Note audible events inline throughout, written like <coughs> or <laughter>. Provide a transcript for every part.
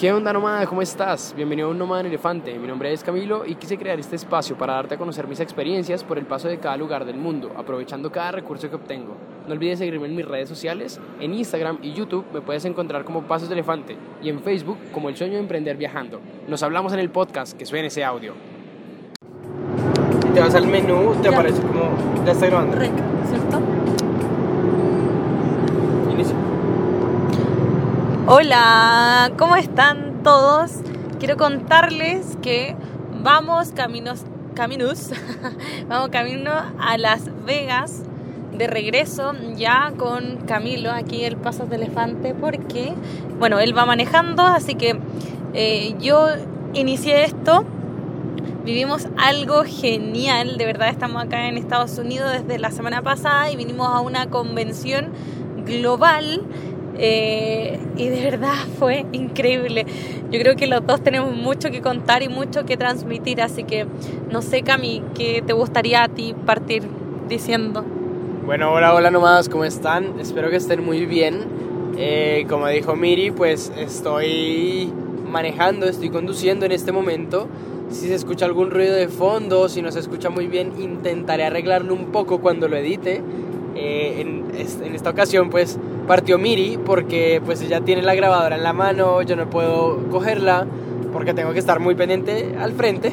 ¿Qué onda nómada? ¿Cómo estás? Bienvenido a un Nómada en Elefante. Mi nombre es Camilo y quise crear este espacio para darte a conocer mis experiencias por el paso de cada lugar del mundo, aprovechando cada recurso que obtengo. No olvides seguirme en mis redes sociales, en Instagram y YouTube me puedes encontrar como Pasos de Elefante y en Facebook como El Sueño de Emprender Viajando. Nos hablamos en el podcast, que suene ese audio. Si te vas al menú, te Ya. aparece como. Ya está grabando. Rec, ¿cierto? Hola, ¿cómo están todos? Quiero contarles que vamos caminos, caminos, <laughs> vamos camino a Las Vegas de regreso ya con Camilo aquí el Pasos de Elefante porque, bueno, él va manejando, así que eh, yo inicié esto Vivimos algo genial, de verdad estamos acá en Estados Unidos desde la semana pasada y vinimos a una convención global eh, y de verdad <laughs> fue increíble. Yo creo que los dos tenemos mucho que contar y mucho que transmitir, así que no sé Cami, ¿qué te gustaría a ti partir diciendo? Bueno, hola, hola nomás, ¿cómo están? Espero que estén muy bien. Eh, como dijo Miri, pues estoy manejando, estoy conduciendo en este momento. Si se escucha algún ruido de fondo, si no se escucha muy bien, intentaré arreglarlo un poco cuando lo edite. Eh, en, en esta ocasión, pues partió Miri porque pues ella tiene la grabadora en la mano, yo no puedo cogerla porque tengo que estar muy pendiente al frente.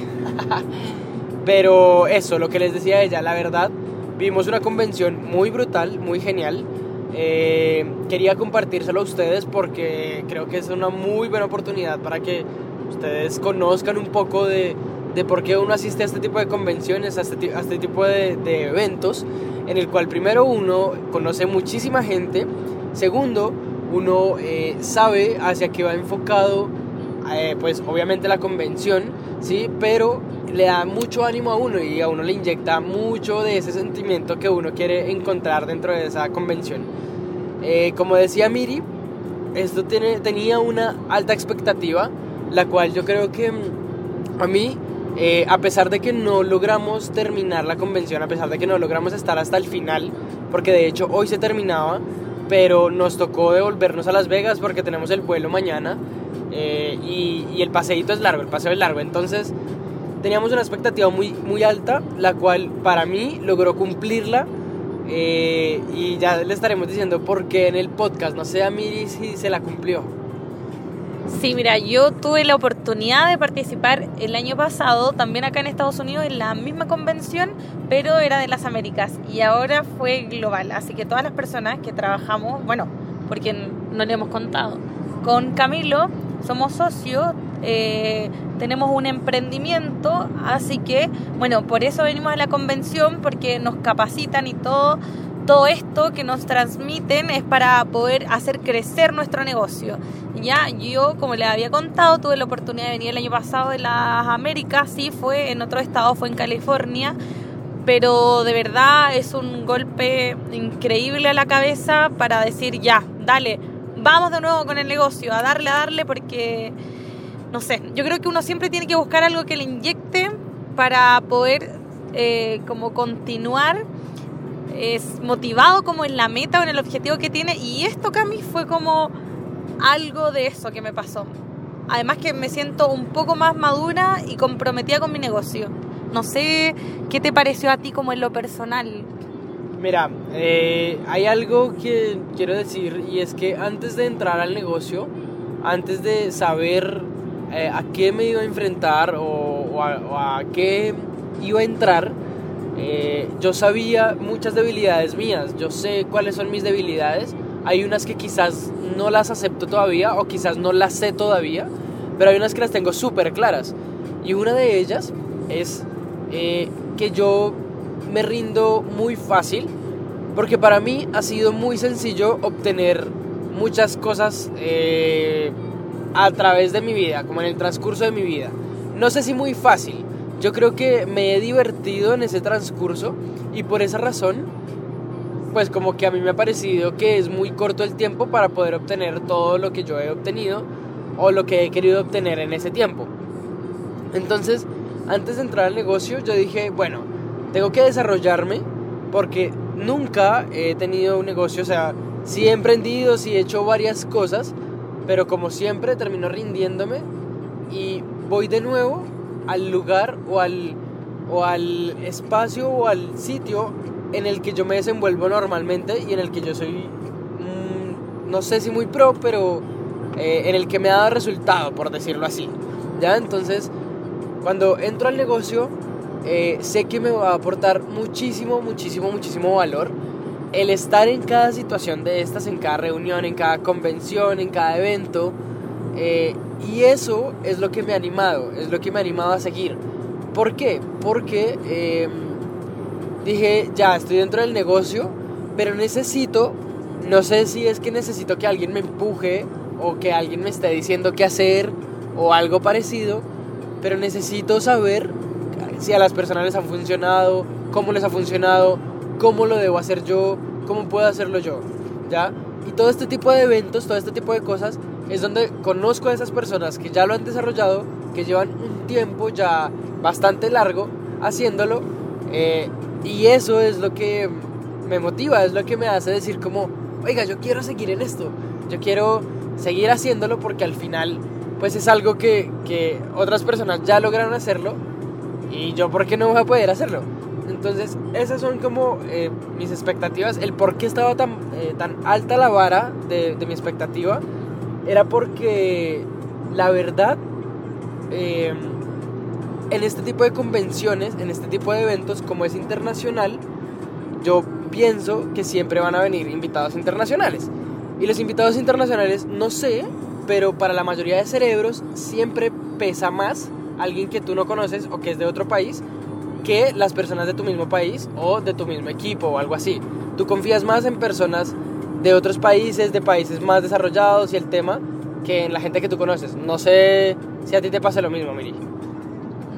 <laughs> Pero eso, lo que les decía ella, la verdad, vimos una convención muy brutal, muy genial. Eh, quería compartírselo a ustedes porque creo que es una muy buena oportunidad para que ustedes conozcan un poco de, de por qué uno asiste a este tipo de convenciones, a este, a este tipo de, de eventos, en el cual primero uno conoce muchísima gente, segundo, uno eh, sabe hacia qué va enfocado, eh, pues obviamente la convención, ¿sí? Pero le da mucho ánimo a uno y a uno le inyecta mucho de ese sentimiento que uno quiere encontrar dentro de esa convención. Eh, como decía Miri, esto tenía una alta expectativa, la cual yo creo que mm, a mí, eh, a pesar de que no logramos terminar la convención, a pesar de que no logramos estar hasta el final, porque de hecho hoy se terminaba, pero nos tocó devolvernos a Las Vegas porque tenemos el vuelo mañana eh, y, y el paseíto es largo, el paseo es largo, entonces teníamos una expectativa muy, muy alta, la cual para mí logró cumplirla. eh, y ya le estaremos diciendo por qué en el podcast. No sé a Miri si se la cumplió. Sí, mira, yo tuve la oportunidad de participar el año pasado, también acá en Estados Unidos, en la misma convención, pero era de las Américas y ahora fue global. Así que todas las personas que trabajamos, bueno, porque no le hemos contado, con Camilo somos socios, eh, tenemos un emprendimiento, así que, bueno, por eso venimos a la convención, porque nos capacitan y todo. Todo esto que nos transmiten es para poder hacer crecer nuestro negocio. Ya, yo, como les había contado, tuve la oportunidad de venir el año pasado de las Américas, sí, fue en otro estado, fue en California, pero de verdad es un golpe increíble a la cabeza para decir, ya, dale, vamos de nuevo con el negocio, a darle, a darle, porque, no sé, yo creo que uno siempre tiene que buscar algo que le inyecte para poder eh, como continuar es motivado como en la meta o en el objetivo que tiene y esto Cami fue como algo de eso que me pasó. Además que me siento un poco más madura y comprometida con mi negocio. No sé qué te pareció a ti como en lo personal. Mira, eh, hay algo que quiero decir y es que antes de entrar al negocio, antes de saber eh, a qué me iba a enfrentar o, a, qué iba a entrar, eh, yo sabía muchas debilidades mías. Yo sé cuáles son mis debilidades. Hay unas que quizás no las acepto todavía o quizás no las sé todavía, pero hay unas que las tengo súper claras. Y una de ellas es eh, que yo me rindo muy fácil porque para mí ha sido muy sencillo obtener muchas cosas a través de mi vida, como en el transcurso de mi vida. No sé si muy fácil, yo creo que me he divertido en ese transcurso y por esa razón, pues como que a mí me ha parecido que es muy corto el tiempo para poder obtener todo lo que yo he obtenido o lo que he querido obtener en ese tiempo. Entonces, antes de entrar al negocio, yo dije, bueno, tengo que desarrollarme porque nunca he tenido un negocio, o sea, sí he emprendido, sí he hecho varias cosas, pero como siempre termino rindiéndome y voy de nuevo al lugar o al, o al espacio o al sitio en el que yo me desenvuelvo normalmente y en el que yo soy, mm, no sé si muy pro, pero eh, en el que me ha dado resultado, por decirlo así. ¿Ya? Entonces, cuando entro al negocio, eh, sé que me va a aportar muchísimo, muchísimo, muchísimo valor el estar en cada situación de estas, en cada reunión, en cada convención, en cada evento. Eh, y eso es lo que me ha animado, es lo que me ha animado a seguir. ¿Por qué? Porque em, dije, ya, estoy dentro del negocio, pero necesito, no sé si es que necesito que alguien me empuje o que alguien me esté diciendo qué hacer o algo parecido, pero necesito saber si a las personas les ha funcionado, cómo les ha funcionado, cómo lo debo hacer yo, cómo puedo hacerlo yo, ¿ya? Y todo este tipo de eventos, todo este tipo de cosas es donde conozco a esas personas que ya lo han desarrollado, que llevan un tiempo ya bastante largo haciéndolo, eh, y eso es lo que me motiva, es lo que me hace decir como, oiga, yo quiero seguir en esto, yo quiero seguir haciéndolo porque al final pues es algo que, que otras personas ya lograron hacerlo y yo por qué no voy a poder hacerlo. Entonces esas son como eh, mis expectativas, el por qué estaba tan, eh, tan alta la vara de, de, mi expectativa era porque la verdad eh, en este tipo de convenciones, en este tipo de eventos como es internacional, yo pienso que siempre van a venir invitados internacionales. Y los invitados internacionales, no sé, pero para la mayoría de cerebros siempre pesa más alguien que tú no conoces o que es de otro país que las personas de tu mismo país o de tu mismo equipo o algo así. Tú confías más en personas de otros países, de países más desarrollados y el tema, que en la gente que tú conoces. No sé si a ti te pasa lo mismo, Miri.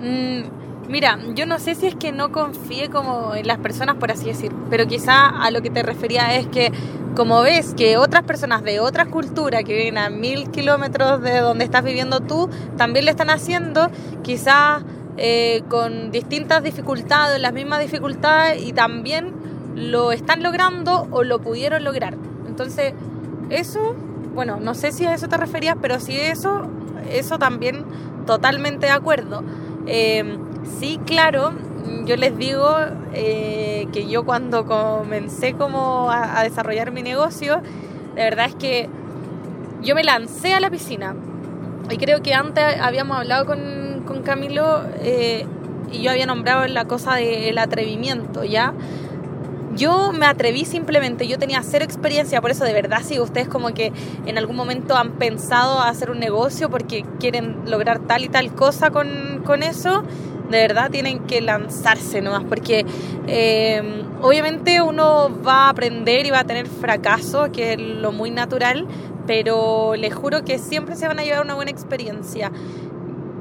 Mm, mira, yo no sé si es que no confíe como en las personas, por así decir, pero quizá a lo que te refería es que como ves que otras personas de otras culturas que viven a mil kilómetros de donde estás viviendo tú, también lo están haciendo, quizás eh, con distintas dificultades, las mismas dificultades, y también lo están logrando o lo pudieron lograr. Entonces, eso, bueno, no sé si a eso te referías, pero si eso, eso también totalmente de acuerdo. Eh, sí, claro, yo les digo eh, que yo cuando comencé como a, desarrollar mi negocio, de verdad es que yo me lancé a la piscina. Y creo que antes habíamos hablado con, con Camilo eh, y yo había nombrado la cosa del atrevimiento, ¿ya? Yo me atreví simplemente, yo tenía cero experiencia, por eso de verdad si ustedes como que en algún momento han pensado hacer un negocio porque quieren lograr tal y tal cosa con, con eso, de verdad tienen que lanzarse nomás, porque eh, obviamente uno va a aprender y va a tener fracaso, que es lo muy natural, pero les juro que siempre se van a llevar una buena experiencia.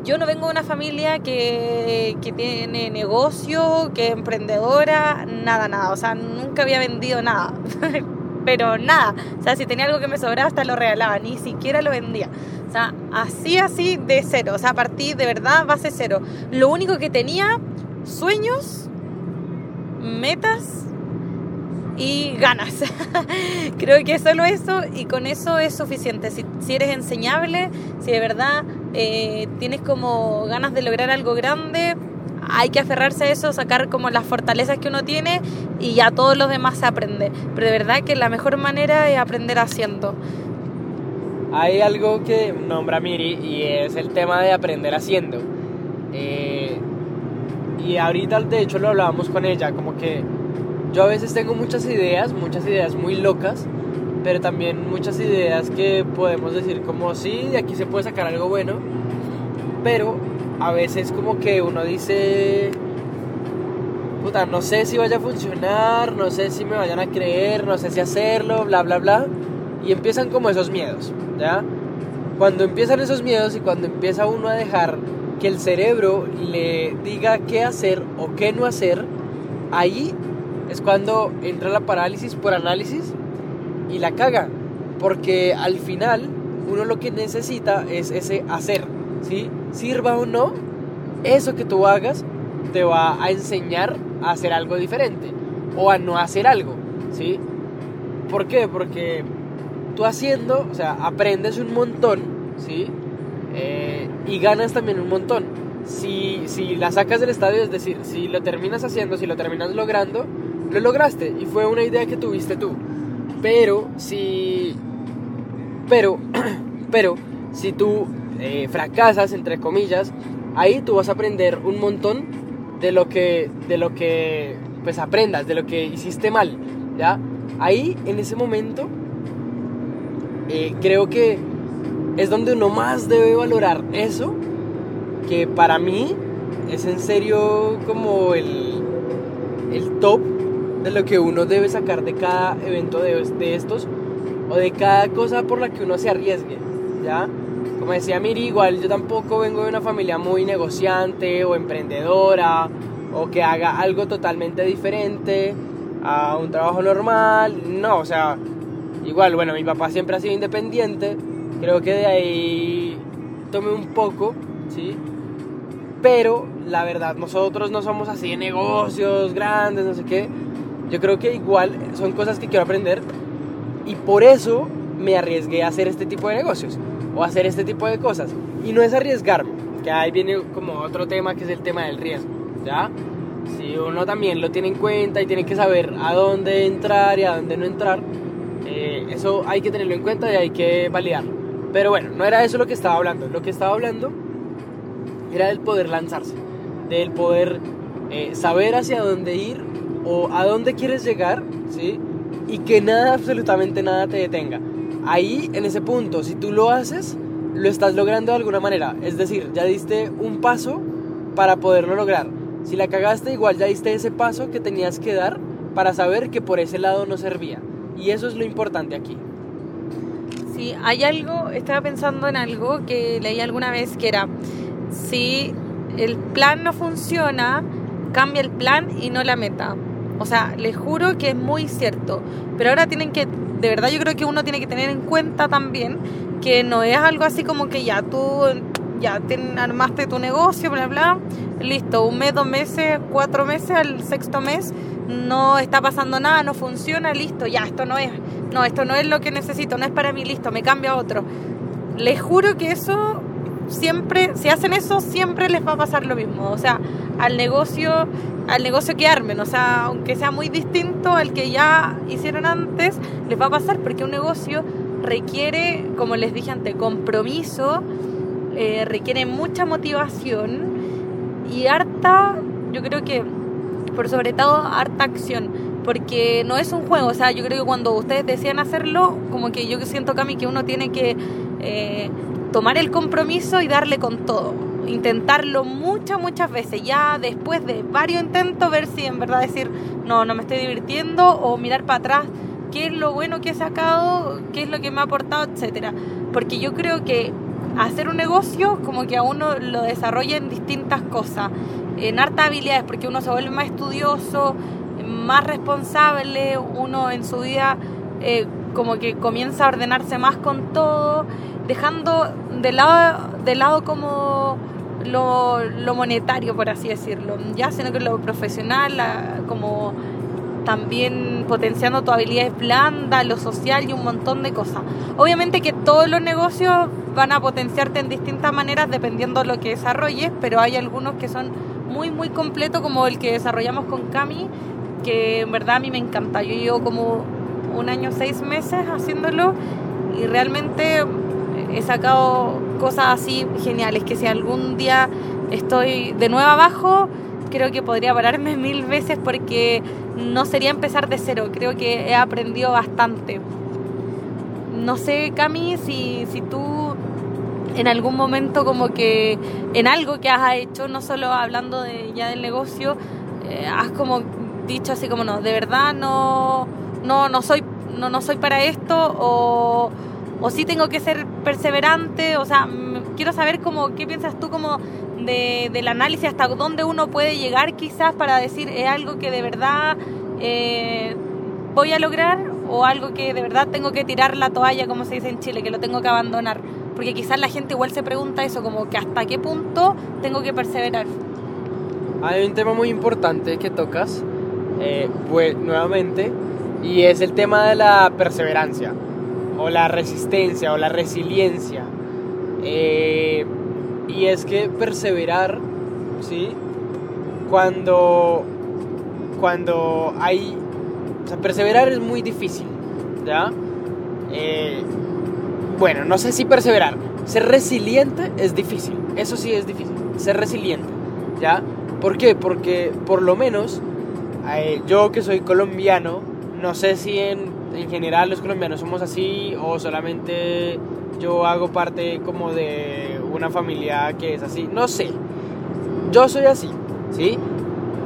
Yo no vengo de una familia que, que tiene negocio, que es emprendedora, nada, nada, o sea, nunca había vendido nada. <laughs> pero nada. O sea, si tenía algo que me sobraba, hasta lo regalaba, ni siquiera lo vendía. O sea, así, así de cero. O sea, a partir de verdad, base cero. Lo único que tenía, sueños, metas y ganas. <laughs> Creo que solo eso y con eso es suficiente. Si, si eres enseñable, si de verdad eh, tienes como ganas de lograr algo grande, hay que aferrarse a eso, sacar como las fortalezas que uno tiene y ya todos los demás se aprende. Pero de verdad que la mejor manera es aprender haciendo. Hay algo que nombra Miri y es el tema de aprender haciendo. Eh, y ahorita de hecho lo hablábamos con ella, como que yo a veces tengo muchas ideas, muchas ideas muy locas, pero también muchas ideas que podemos decir como sí, de aquí se puede sacar algo bueno, pero a veces como que uno dice, puta, no sé si vaya a funcionar, no sé si me vayan a creer, no sé si hacerlo, bla, bla, bla. Y empiezan como esos miedos, ¿ya? Cuando empiezan esos miedos y cuando empieza uno a dejar que el cerebro le diga qué hacer o qué no hacer, ahí es cuando entra la parálisis por análisis y la caga. Porque al final uno lo que necesita es ese hacer, ¿sí? Sirva o no, eso que tú hagas te va a enseñar a hacer algo diferente o a no hacer algo, ¿sí? ¿Por qué? Porque tú haciendo, o sea, aprendes un montón, ¿sí? Eh, y ganas también un montón. Si, si la sacas del estadio, es decir, si lo terminas haciendo, si lo terminas logrando, lo lograste y fue una idea que tuviste tú. Pero si... Pero, <clears throat> pero, si tú eh, fracasas, entre comillas, ahí tú vas a aprender un montón de lo que, de lo que pues aprendas, de lo que hiciste mal, ¿ya? Ahí, en ese momento, eh, creo que es donde uno más debe valorar eso, que para mí es en serio como el, el top de lo que uno debe sacar de cada evento de, de estos o de cada cosa por la que uno se arriesgue, ¿ya? Como decía Miri, igual yo tampoco vengo de una familia muy negociante o emprendedora o que haga algo totalmente diferente a un trabajo normal, no, o sea, igual, bueno, mi papá siempre ha sido independiente, creo que de ahí tomé un poco, ¿sí? Pero la verdad, nosotros no somos así de negocios grandes, no sé qué. Yo creo que igual son cosas que quiero aprender y por eso me arriesgué a hacer este tipo de negocios o hacer este tipo de cosas. Y no es arriesgarme, que ahí viene como otro tema que es el tema del riesgo, ¿ya? Si uno también lo tiene en cuenta y tiene que saber a dónde entrar y a dónde no entrar, eh, eso hay que tenerlo en cuenta y hay que validarlo. Pero bueno, no era eso lo que estaba hablando. Lo que estaba hablando era del poder lanzarse, del poder eh, saber hacia dónde ir o a dónde quieres llegar, ¿sí? Y que nada, absolutamente nada te detenga. Ahí, en ese punto, si tú lo haces, lo estás logrando de alguna manera. Es decir, ya diste un paso para poderlo lograr. Si la cagaste, igual ya diste ese paso que tenías que dar para saber que por ese lado no servía. Y eso es lo importante aquí. Sí, hay algo, estaba pensando en algo que leí alguna vez que era, si el plan no funciona, cambia el plan y no la meta. O sea, les juro que es muy cierto. Pero ahora tienen que, de verdad yo creo que uno tiene que tener en cuenta también que no es algo así como que ya tú ya te armaste tu negocio, bla, bla, listo, un mes, dos meses, cuatro meses, al sexto mes no está pasando nada, no funciona, listo, ya, esto no es, no, esto no es lo que necesito, no es para mí, listo, me cambio a otro. Les juro que eso siempre, si hacen eso, siempre les va a pasar lo mismo. O sea, al negocio, al negocio que armen, o sea, aunque sea muy distinto al que ya hicieron antes, les va a pasar porque un negocio requiere, como les dije antes, compromiso, eh, requiere mucha motivación y harta, yo creo que, por sobre todo, harta acción. Porque no es un juego, o sea, yo creo que cuando ustedes decían hacerlo, como que yo siento, Cami, que uno tiene que eh, tomar el compromiso y darle con todo. Intentarlo muchas, muchas veces. Ya después de varios intentos, ver si en verdad decir, no, no me estoy divirtiendo, o mirar para atrás qué es lo bueno que he sacado, qué es lo que me ha aportado, etcétera. Porque yo creo que hacer un negocio como que a uno lo desarrolla en distintas cosas, en hartas habilidades, porque uno se vuelve más estudioso, más responsable, uno en su vida eh, como que comienza a ordenarse más con todo, dejando de lado, de lado como lo, lo monetario, por así decirlo, ya, sino que lo profesional, como también potenciando tu habilidades blandas, lo social y un montón de cosas. Obviamente que todos los negocios van a potenciarte en distintas maneras dependiendo de lo que desarrolles, pero hay algunos que son muy, muy completos, como el que desarrollamos con Cami, que en verdad a mí me encanta. Yo llevo como un año, seis meses haciéndolo y realmente he sacado cosas así geniales, que si algún día estoy de nuevo abajo, creo que podría pararme <laughs> mil veces porque no sería empezar de cero, creo que he aprendido bastante. No sé, Cami, si, si tú en algún momento como que en algo que has hecho, no solo hablando de, ya del negocio, eh, has como dicho así como no, de verdad no, no, no soy, no, no soy para esto o, o sí tengo que ser perseverante, o sea, quiero saber como qué piensas tú como de, del análisis hasta dónde uno puede llegar quizás para decir es algo que de verdad eh, voy a lograr o algo que de verdad tengo que tirar la toalla, como se dice en Chile, que lo tengo que abandonar. Porque quizás la gente igual se pregunta eso, como que hasta qué punto tengo que perseverar. Hay un tema muy importante que tocas, eh, pues nuevamente, y es el tema de la perseverancia. O la resistencia o la resiliencia. Eh, y es que perseverar, ¿sí? Cuando, cuando hay... O sea, perseverar es muy difícil, ¿ya? Eh, bueno, no sé si perseverar. Ser resiliente es difícil, eso sí es difícil, ser resiliente, ¿ya? ¿Por qué? Porque por lo menos eh, yo que soy colombiano, no sé si en, en general los colombianos somos así o solamente yo hago parte como de una familia que es así, no sé. Yo soy así, ¿sí?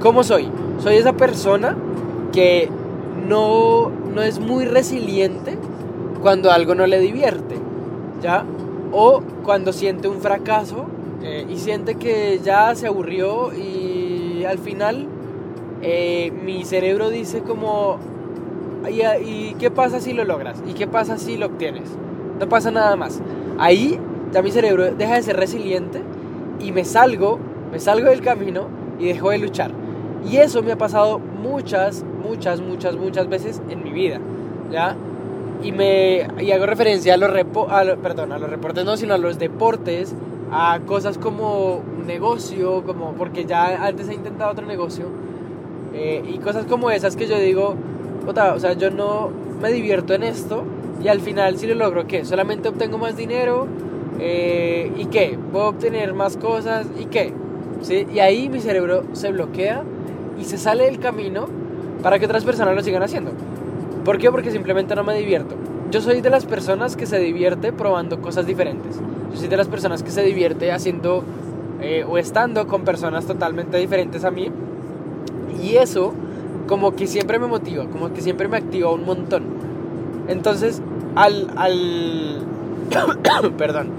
¿Cómo soy? Soy esa persona que no, no es muy resiliente cuando algo no le divierte, ¿ya? O cuando siente un fracaso eh, y siente que ya se aburrió y al final eh, mi cerebro dice como, ¿y, ¿y qué pasa si lo logras? ¿Y qué pasa si lo obtienes? No pasa nada más. Ahí ya mi cerebro deja de ser resiliente y me salgo, me salgo del camino y dejo de luchar. Y eso me ha pasado muchas, muchas, muchas, muchas veces en mi vida, ¿ya? Y, me, y hago referencia a los, repo, a perdón, a los reportes, no, sino a los deportes, a cosas como negocio, como, porque ya antes he intentado otro negocio, eh, y cosas como esas que yo digo, o sea, yo no me divierto en esto, y al final si lo logro, ¿qué? Solamente obtengo más dinero, eh, ¿y qué? Puedo obtener más cosas, ¿y qué? ¿Sí? Y ahí mi cerebro se bloquea y se sale del camino para que otras personas lo sigan haciendo. ¿Por qué? Porque simplemente no me divierto. Yo soy de las personas que se divierte probando cosas diferentes. Yo soy de las personas que se divierte haciendo eh, o estando con personas totalmente diferentes a mí. Y eso como que siempre me motiva, como que siempre me activa un montón. Entonces, al, al <coughs> perdón,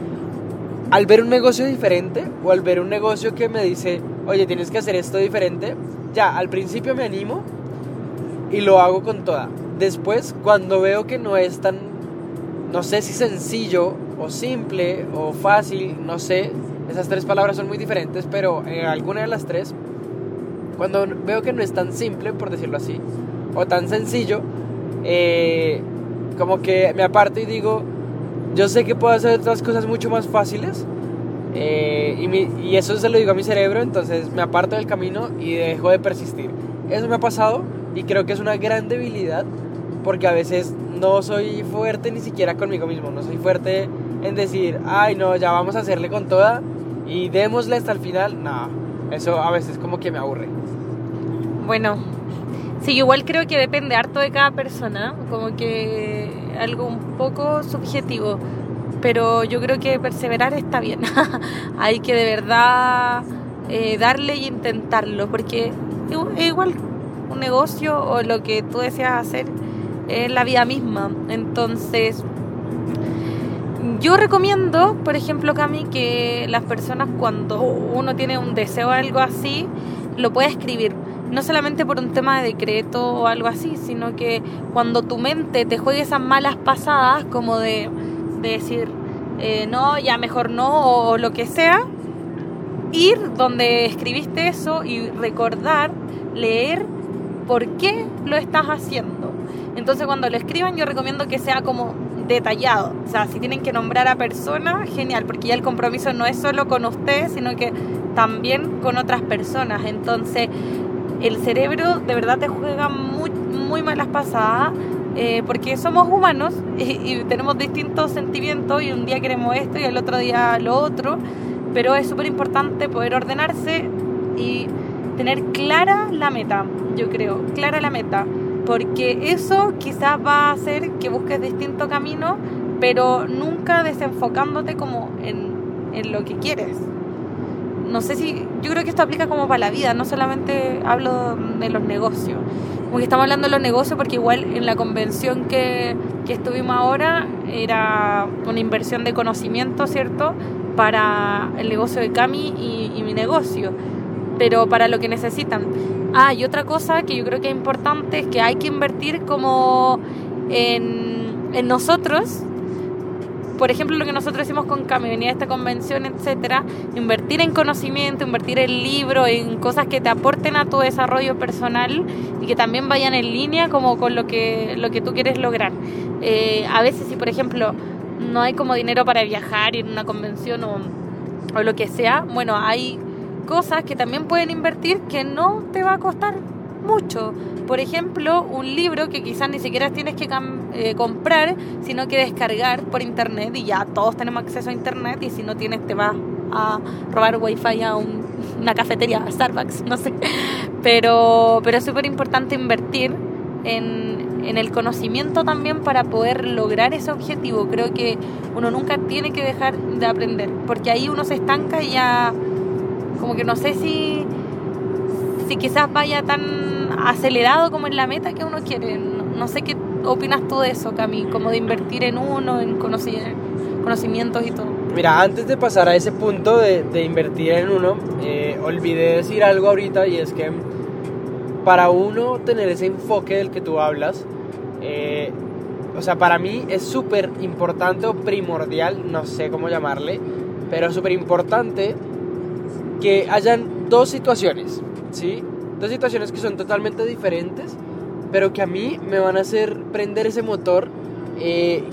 al ver un negocio diferente o al ver un negocio que me dice, oye, tienes que hacer esto diferente, ya, al principio me animo y lo hago con toda. Después, cuando veo que no es tan, no sé si sencillo o simple o fácil, no sé, esas tres palabras son muy diferentes, pero en alguna de las tres, cuando veo que no es tan simple, por decirlo así, o tan sencillo, eh, como que me aparto y digo, yo sé que puedo hacer otras cosas mucho más fáciles. Eh, y, y, eso se lo digo a mi cerebro, entonces me aparto del camino y dejo de persistir. Eso me ha pasado y creo que es una gran debilidad porque a veces no soy fuerte ni siquiera conmigo mismo, no soy fuerte en decir, ay no, ya vamos a hacerle con toda y démosle hasta el final. No, eso a veces como que me aburre. Bueno, sí, igual creo que depende harto de cada persona, como que algo un poco subjetivo, pero yo creo que perseverar está bien. <laughs> Hay que de verdad eh, darle y intentarlo, porque igual un negocio o lo que tú deseas hacer es la vida misma. Entonces, yo recomiendo, por ejemplo, Cami, que las personas cuando uno tiene un deseo o algo así, lo pueda escribir no solamente por un tema de decreto o algo así, sino que cuando tu mente te juegue esas malas pasadas, como de, decir, eh, no, ya mejor no, o lo que sea, ir donde escribiste eso y recordar, leer por qué lo estás haciendo. Entonces cuando lo escriban yo recomiendo que sea como detallado. O sea, si tienen que nombrar a personas, genial, porque ya el compromiso no es solo con ustedes, sino que también con otras personas. Entonces, el cerebro de verdad te juega muy, muy malas pasadas eh, porque somos humanos <laughs> y, tenemos distintos sentimientos y un día queremos esto y el otro día lo otro, pero es súper importante poder ordenarse y tener clara la meta, yo creo, clara la meta, porque eso quizás va a hacer que busques distinto camino, pero nunca desenfocándote como en, en lo que quieres no sé si, yo creo que esto aplica como para la vida, no solamente hablo de los negocios. Como que estamos hablando de los negocios porque igual en la convención que, que estuvimos ahora era una inversión de conocimiento, ¿cierto? Para el negocio de Cami y, y mi negocio, pero para lo que necesitan. Ah, y otra cosa que yo creo que es importante es que hay que invertir como en, en nosotros por ejemplo, lo que nosotros hicimos con Cami, venir a esta convención, etcétera, invertir en conocimiento, invertir en libros, en cosas que te aporten a tu desarrollo personal y que también vayan en línea como con lo que, lo que tú quieres lograr. Eh, a veces, si por ejemplo no hay como dinero para viajar, ir a una convención o, o lo que sea, bueno, hay cosas que también pueden invertir que no te va a costar mucho. Por ejemplo, un libro que quizás ni siquiera tienes que eh, comprar, sino que descargar por internet y ya todos tenemos acceso a internet y si no tienes te vas a robar wifi a una cafetería, a Starbucks, no sé. Pero, pero es súper importante invertir en, en el conocimiento también para poder lograr ese objetivo. Creo que uno nunca tiene que dejar de aprender, porque ahí uno se estanca y ya como que no sé si, si quizás vaya tan acelerado como en la meta que uno quiere. No, sé qué opinas tú de eso, Cami, como de invertir en uno, en conocimientos y todo. Mira, antes de pasar a ese punto de, de invertir en uno, eh, olvidé decir algo ahorita y es que para uno tener ese enfoque del que tú hablas, eh, o sea, para mí es súper importante o primordial, no sé cómo llamarle, pero súper importante que hayan dos situaciones, ¿sí? Dos situaciones que son totalmente diferentes, pero que a mí me van a hacer prender ese motor eh,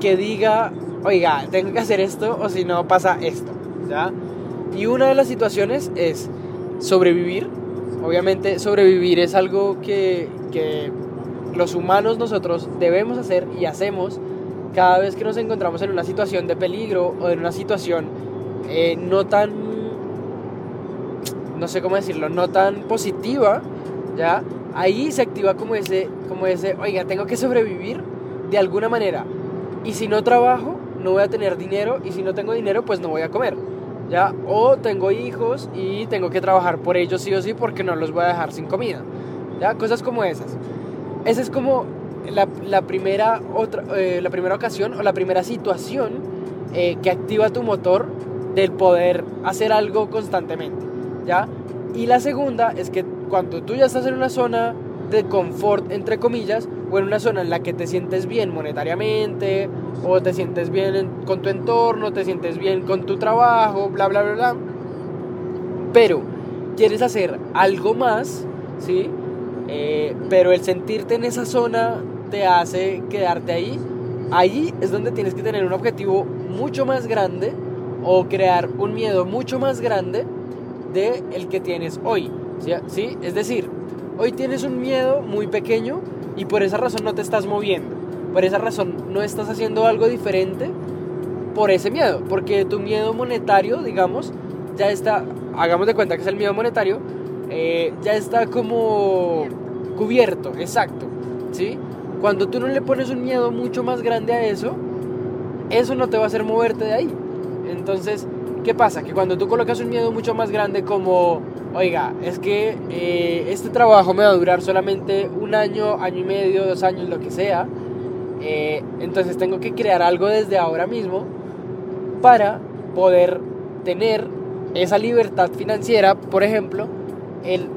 que diga, oiga, tengo que hacer esto o si no pasa esto, ¿ya? Y una de las situaciones es sobrevivir. Obviamente sobrevivir es algo que, que los humanos nosotros debemos hacer y hacemos cada vez que nos encontramos en una situación de peligro o en una situación eh, no tan no sé cómo decirlo, no tan positiva, ¿ya? Ahí se activa como ese, como ese, oiga, tengo que sobrevivir de alguna manera. Y si no trabajo, no voy a tener dinero. Y si no tengo dinero, pues no voy a comer. ¿Ya? O tengo hijos y tengo que trabajar por ellos sí o sí porque no los voy a dejar sin comida. ¿Ya? Cosas como esas. Esa es como la, primera, otra, eh, la primera ocasión o la primera situación eh, que activa tu motor del poder hacer algo constantemente. Y la segunda es que cuando tú ya estás en una zona de confort, entre comillas, o en una zona en la que te sientes bien monetariamente, o te sientes bien con tu entorno, te sientes bien con tu trabajo, bla, bla, bla, bla, pero quieres hacer algo más, ¿sí? Eh, pero el sentirte en esa zona te hace quedarte ahí. Ahí es donde tienes que tener un objetivo mucho más grande o crear un miedo mucho más grande de el que tienes hoy. ¿sí? Es decir, hoy tienes un miedo muy pequeño y por esa razón no te estás moviendo. Por esa razón no estás haciendo algo diferente por ese miedo. Porque tu miedo monetario, digamos, ya está, hagamos de cuenta que es el miedo monetario, eh, ya está como cubierto, exacto. ¿sí? Cuando tú no le pones un miedo mucho más grande a eso, eso no te va a hacer moverte de ahí. Entonces, ¿Qué pasa? Que cuando tú colocas un miedo mucho más grande como, oiga, es que eh, este trabajo me va a durar solamente un año, año y medio, dos años, lo que sea, eh, entonces tengo que crear algo desde ahora mismo para poder tener esa libertad financiera, por ejemplo, el,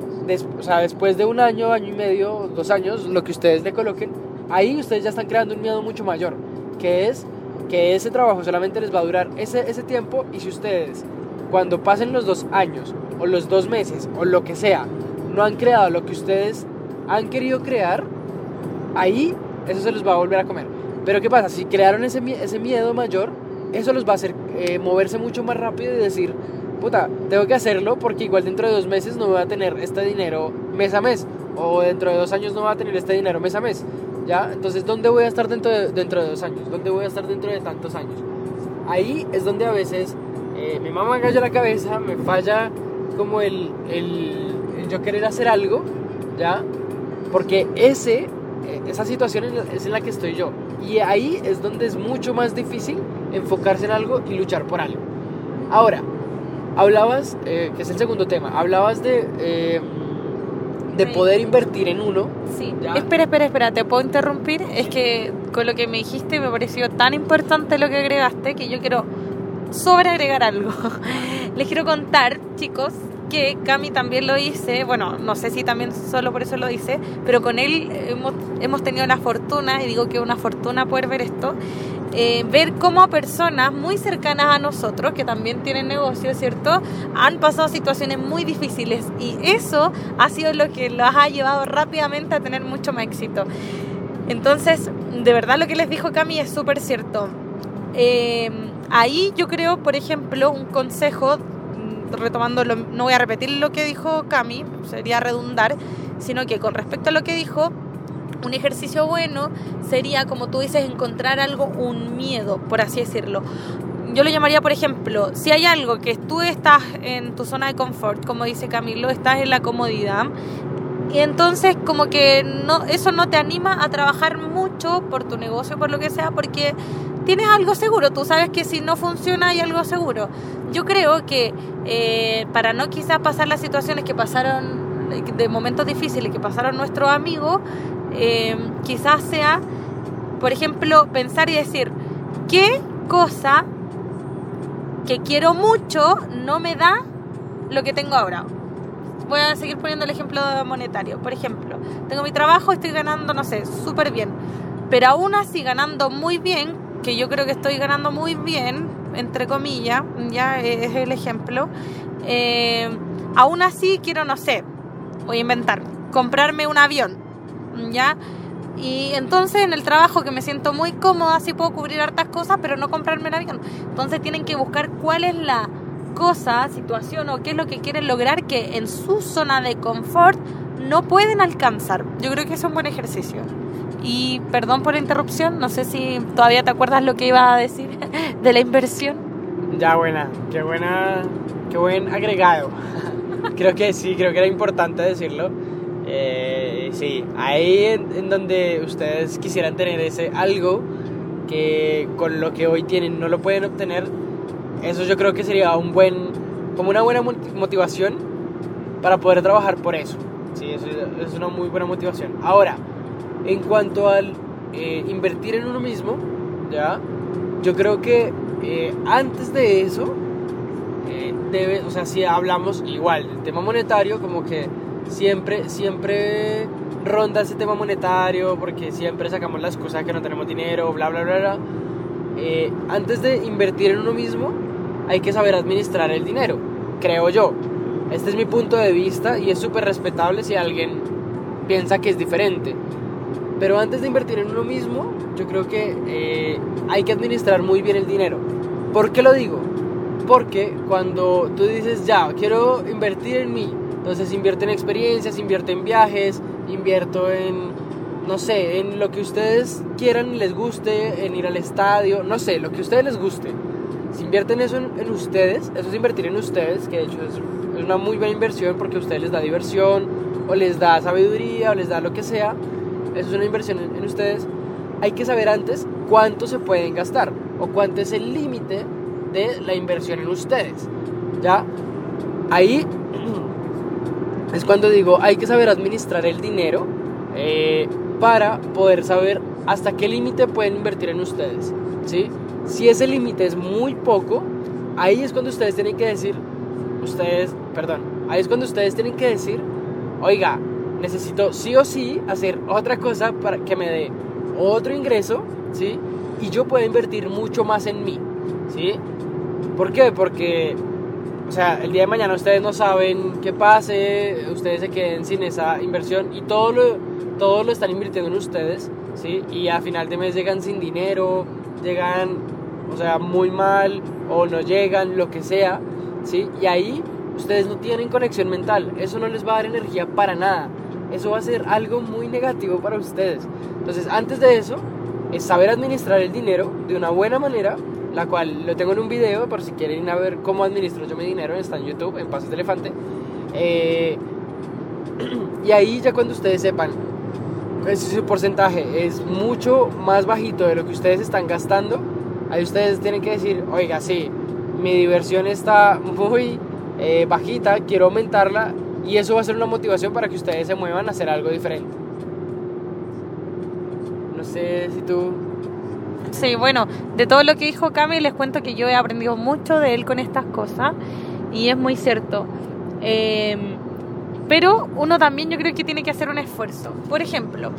o sea, después de un año, año y medio, dos años, lo que ustedes le coloquen, ahí ustedes ya están creando un miedo mucho mayor, que es que ese trabajo solamente les va a durar ese, ese tiempo y si ustedes cuando pasen los dos años o los dos meses o lo que sea no han creado lo que ustedes han querido crear, ahí eso se los va a volver a comer. Pero ¿qué pasa? Si crearon ese, ese miedo mayor, eso los va a hacer eh, moverse mucho más rápido y decir, puta, tengo que hacerlo porque igual dentro de dos meses no voy a tener este dinero mes a mes. O dentro de dos años no voy a tener este dinero mes a mes. ¿Ya? Entonces, ¿dónde voy a estar dentro de, dentro de dos años? ¿Dónde voy a estar dentro de tantos años? Ahí es donde a veces eh, mi mamá me la cabeza, me falla como el, el, yo querer hacer algo, ¿ya? Porque ese, eh, esa situación es en la que estoy yo. Y ahí es donde es mucho más difícil enfocarse en algo y luchar por algo. Ahora, hablabas, eh, que es el segundo tema, hablabas de de poder invertir en uno. Sí. Espera, espera, espera, ¿te puedo interrumpir? Es que con lo que me dijiste me pareció tan importante lo que agregaste que yo quiero sobreagregar algo. <laughs> Les quiero contar, chicos, que Cami también lo hice, bueno, no sé si también solo por eso lo hice, pero con él hemos, hemos tenido la fortuna, y digo que una fortuna poder ver esto, eh, ver cómo personas muy cercanas a nosotros, que también tienen negocios, ¿cierto?, han pasado situaciones muy difíciles y eso ha sido lo que los ha llevado rápidamente a tener mucho más éxito. Entonces, de verdad lo que les dijo Cami es súper cierto. Eh, ahí yo creo, por ejemplo, un consejo, mm, retomando, no voy a repetir lo que dijo Cami, sería redundar, sino que con respecto a lo que dijo, un ejercicio bueno sería, como tú dices, encontrar algo, un miedo, por así decirlo. Yo lo llamaría, por ejemplo, si hay algo que tú estás en tu zona de confort, como dice Camilo, estás en la comodidad, y entonces como que no, eso no te anima a trabajar mucho por tu negocio, por lo que sea, porque tienes algo seguro, tú sabes que si no funciona hay algo seguro. Yo creo que eh, para no quizás pasar las situaciones que pasaron, de momentos difíciles que pasaron nuestros amigos, eh, quizás sea, por ejemplo, pensar y decir, ¿qué cosa que quiero mucho no me da lo que tengo ahora? Voy a seguir poniendo el ejemplo monetario. Por ejemplo, tengo mi trabajo, estoy ganando, no sé, súper bien. Pero aún así ganando muy bien, que yo creo que estoy ganando muy bien, entre comillas, ya es el ejemplo. Eh, aún así quiero, no sé, voy a inventar, comprarme un avión ¿ya? Y entonces en el trabajo que me siento muy cómoda, sí puedo cubrir hartas cosas, pero no comprarme el avión. Entonces tienen que buscar cuál es la cosa, situación o qué es lo que quieren lograr que en su zona de confort no pueden alcanzar. Yo creo que es un buen ejercicio. Y perdón por la interrupción, no sé si todavía te acuerdas lo que iba a decir <laughs> de la inversión. Ya buena, qué buena, qué buen agregado. <laughs> creo que sí, creo que era importante decirlo eh, sí, ahí en, donde ustedes quisieran tener ese algo que con lo que hoy tienen no lo pueden obtener, eso yo creo que sería un buen, como una buena motivación para poder trabajar por eso. Sí, eso es una muy buena motivación. Ahora, en cuanto al eh, invertir en uno mismo, ¿ya? Yo creo que eh, antes de eso, eh, debe, o sea, si hablamos igual del tema monetario, como que siempre, siempre ronda ese tema monetario porque siempre sacamos las cosas que no tenemos dinero, bla, bla, bla, bla. Eh, antes de invertir en uno mismo, hay que saber administrar el dinero, creo yo. Este es mi punto de vista y es súper respetable si alguien piensa que es diferente. Pero antes de invertir en uno mismo, yo creo que eh, hay que administrar muy bien el dinero. ¿Por qué lo digo? Porque cuando tú dices, ya, quiero invertir en mí, entonces invierto en experiencias, invierto en viajes, invierto en, no sé, en lo que ustedes quieran, les guste, en ir al estadio, no sé, lo que a ustedes les guste. Si invierten eso en, ustedes, eso es invertir en ustedes, que de hecho es, una muy buena inversión porque a ustedes les da diversión, o les da sabiduría, o les da lo que sea. Eso es una inversión en, en ustedes. Hay que saber antes cuánto se pueden gastar o cuánto es el límite de la inversión en ustedes. ¿Ya? Ahí <clears throat> es cuando digo, hay que saber administrar el dinero eh, para poder saber hasta qué límite pueden invertir en ustedes. ¿sí? Si ese límite es muy poco, ahí es cuando ustedes tienen que decir, ustedes, perdón, ahí es cuando ustedes tienen que decir, oiga, necesito sí o sí hacer otra cosa para que me dé otro ingreso, ¿sí? Y yo pueda invertir mucho más en mí, ¿sí? ¿Por qué? Porque o sea, el día de mañana ustedes no saben qué pase, ustedes se queden sin esa inversión y todo lo, todo lo están invirtiendo en ustedes, ¿sí? Y a final de mes llegan sin dinero, llegan, o sea, muy mal o no llegan, lo que sea, ¿sí? Y ahí ustedes no tienen conexión mental, eso no les va a dar energía para nada, eso va a ser algo muy negativo para ustedes. Entonces, antes de eso, es saber administrar el dinero de una buena manera la cual lo tengo en un video por si quieren ver cómo administro yo mi dinero, está en YouTube, en Pasos de Elefante. Eh, <clears throat> y ahí ya cuando ustedes sepan si su porcentaje es mucho más bajito de lo que ustedes están gastando, ahí ustedes tienen que decir, oiga, sí, mi diversión está muy eh, bajita, quiero aumentarla y eso va a ser una motivación para que ustedes se muevan a hacer algo diferente. No sé si tú Sí, bueno, de todo lo que dijo Cami, les cuento que yo he aprendido mucho de él con estas cosas y es muy cierto. Em, pero uno también yo creo que tiene que hacer un esfuerzo. Por ejemplo,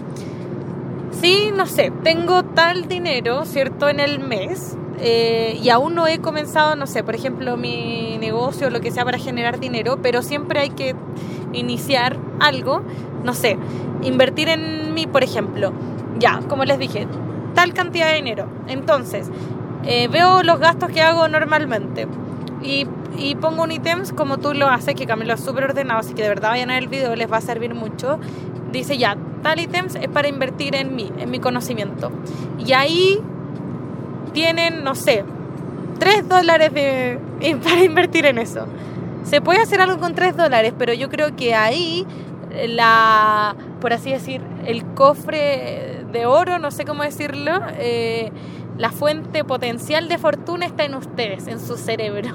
sí, no sé, tengo tal dinero, ¿cierto? En el mes eh, y aún no he comenzado, no sé, por ejemplo, mi negocio o lo que sea para generar dinero, pero siempre hay que iniciar algo, no sé, invertir en mí, por ejemplo. Ya, como les dije, tal cantidad de dinero. Entonces, eh, veo los gastos que hago normalmente y, pongo un ítems como tú lo haces, que Camilo es súper ordenado, así que de verdad vayan a ver el video, les va a servir mucho. Dice ya, tal ítems es para invertir en mí, en mi conocimiento. Y ahí tienen, no sé, 3 dólares <laughs> para invertir en eso. Se puede hacer algo con 3 dólares, pero yo creo que ahí la, por así decir, el cofre de oro, no sé cómo decirlo, eh, la fuente potencial de fortuna está en ustedes, en su cerebro.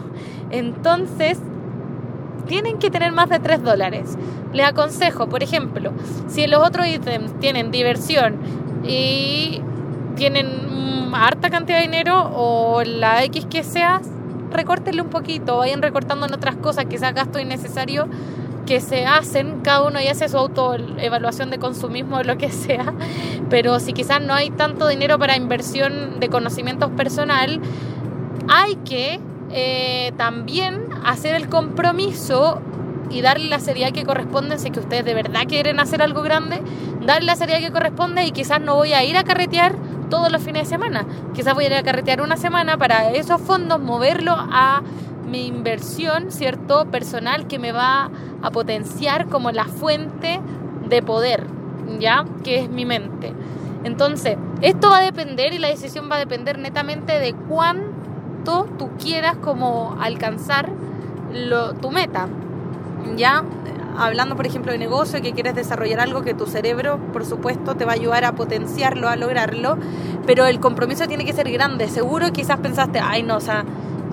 Entonces, tienen que tener más de 3 dólares. Les aconsejo, por ejemplo, si los otros ítems tienen diversión y tienen harta cantidad de dinero o la X que sea, recórtenle un poquito, vayan recortando en otras cosas, que sea gasto innecesario que se hacen, cada uno ya hace su autoevaluación de consumismo o lo que sea, pero si quizás no hay tanto dinero para inversión de conocimientos personal, hay que eh, también hacer el compromiso y darle la seriedad que corresponde, si que ustedes de verdad quieren hacer algo grande, darle la seriedad que corresponde y quizás no voy a ir a carretear todos los fines de semana. Quizás voy a ir a carretear una semana para esos fondos moverlo a mi inversión, ¿cierto? Personal que me va a potenciar como la fuente de poder, ¿ya? Que es mi mente. Entonces, esto va a depender y la decisión va a depender netamente de cuánto tú quieras como alcanzar lo, tu meta, ¿ya? hablando, por ejemplo, de negocio, que quieres desarrollar algo que tu cerebro, por supuesto, te va a ayudar a potenciarlo, a lograrlo, pero el compromiso tiene que ser grande. Seguro quizás pensaste, ay, no, o sea,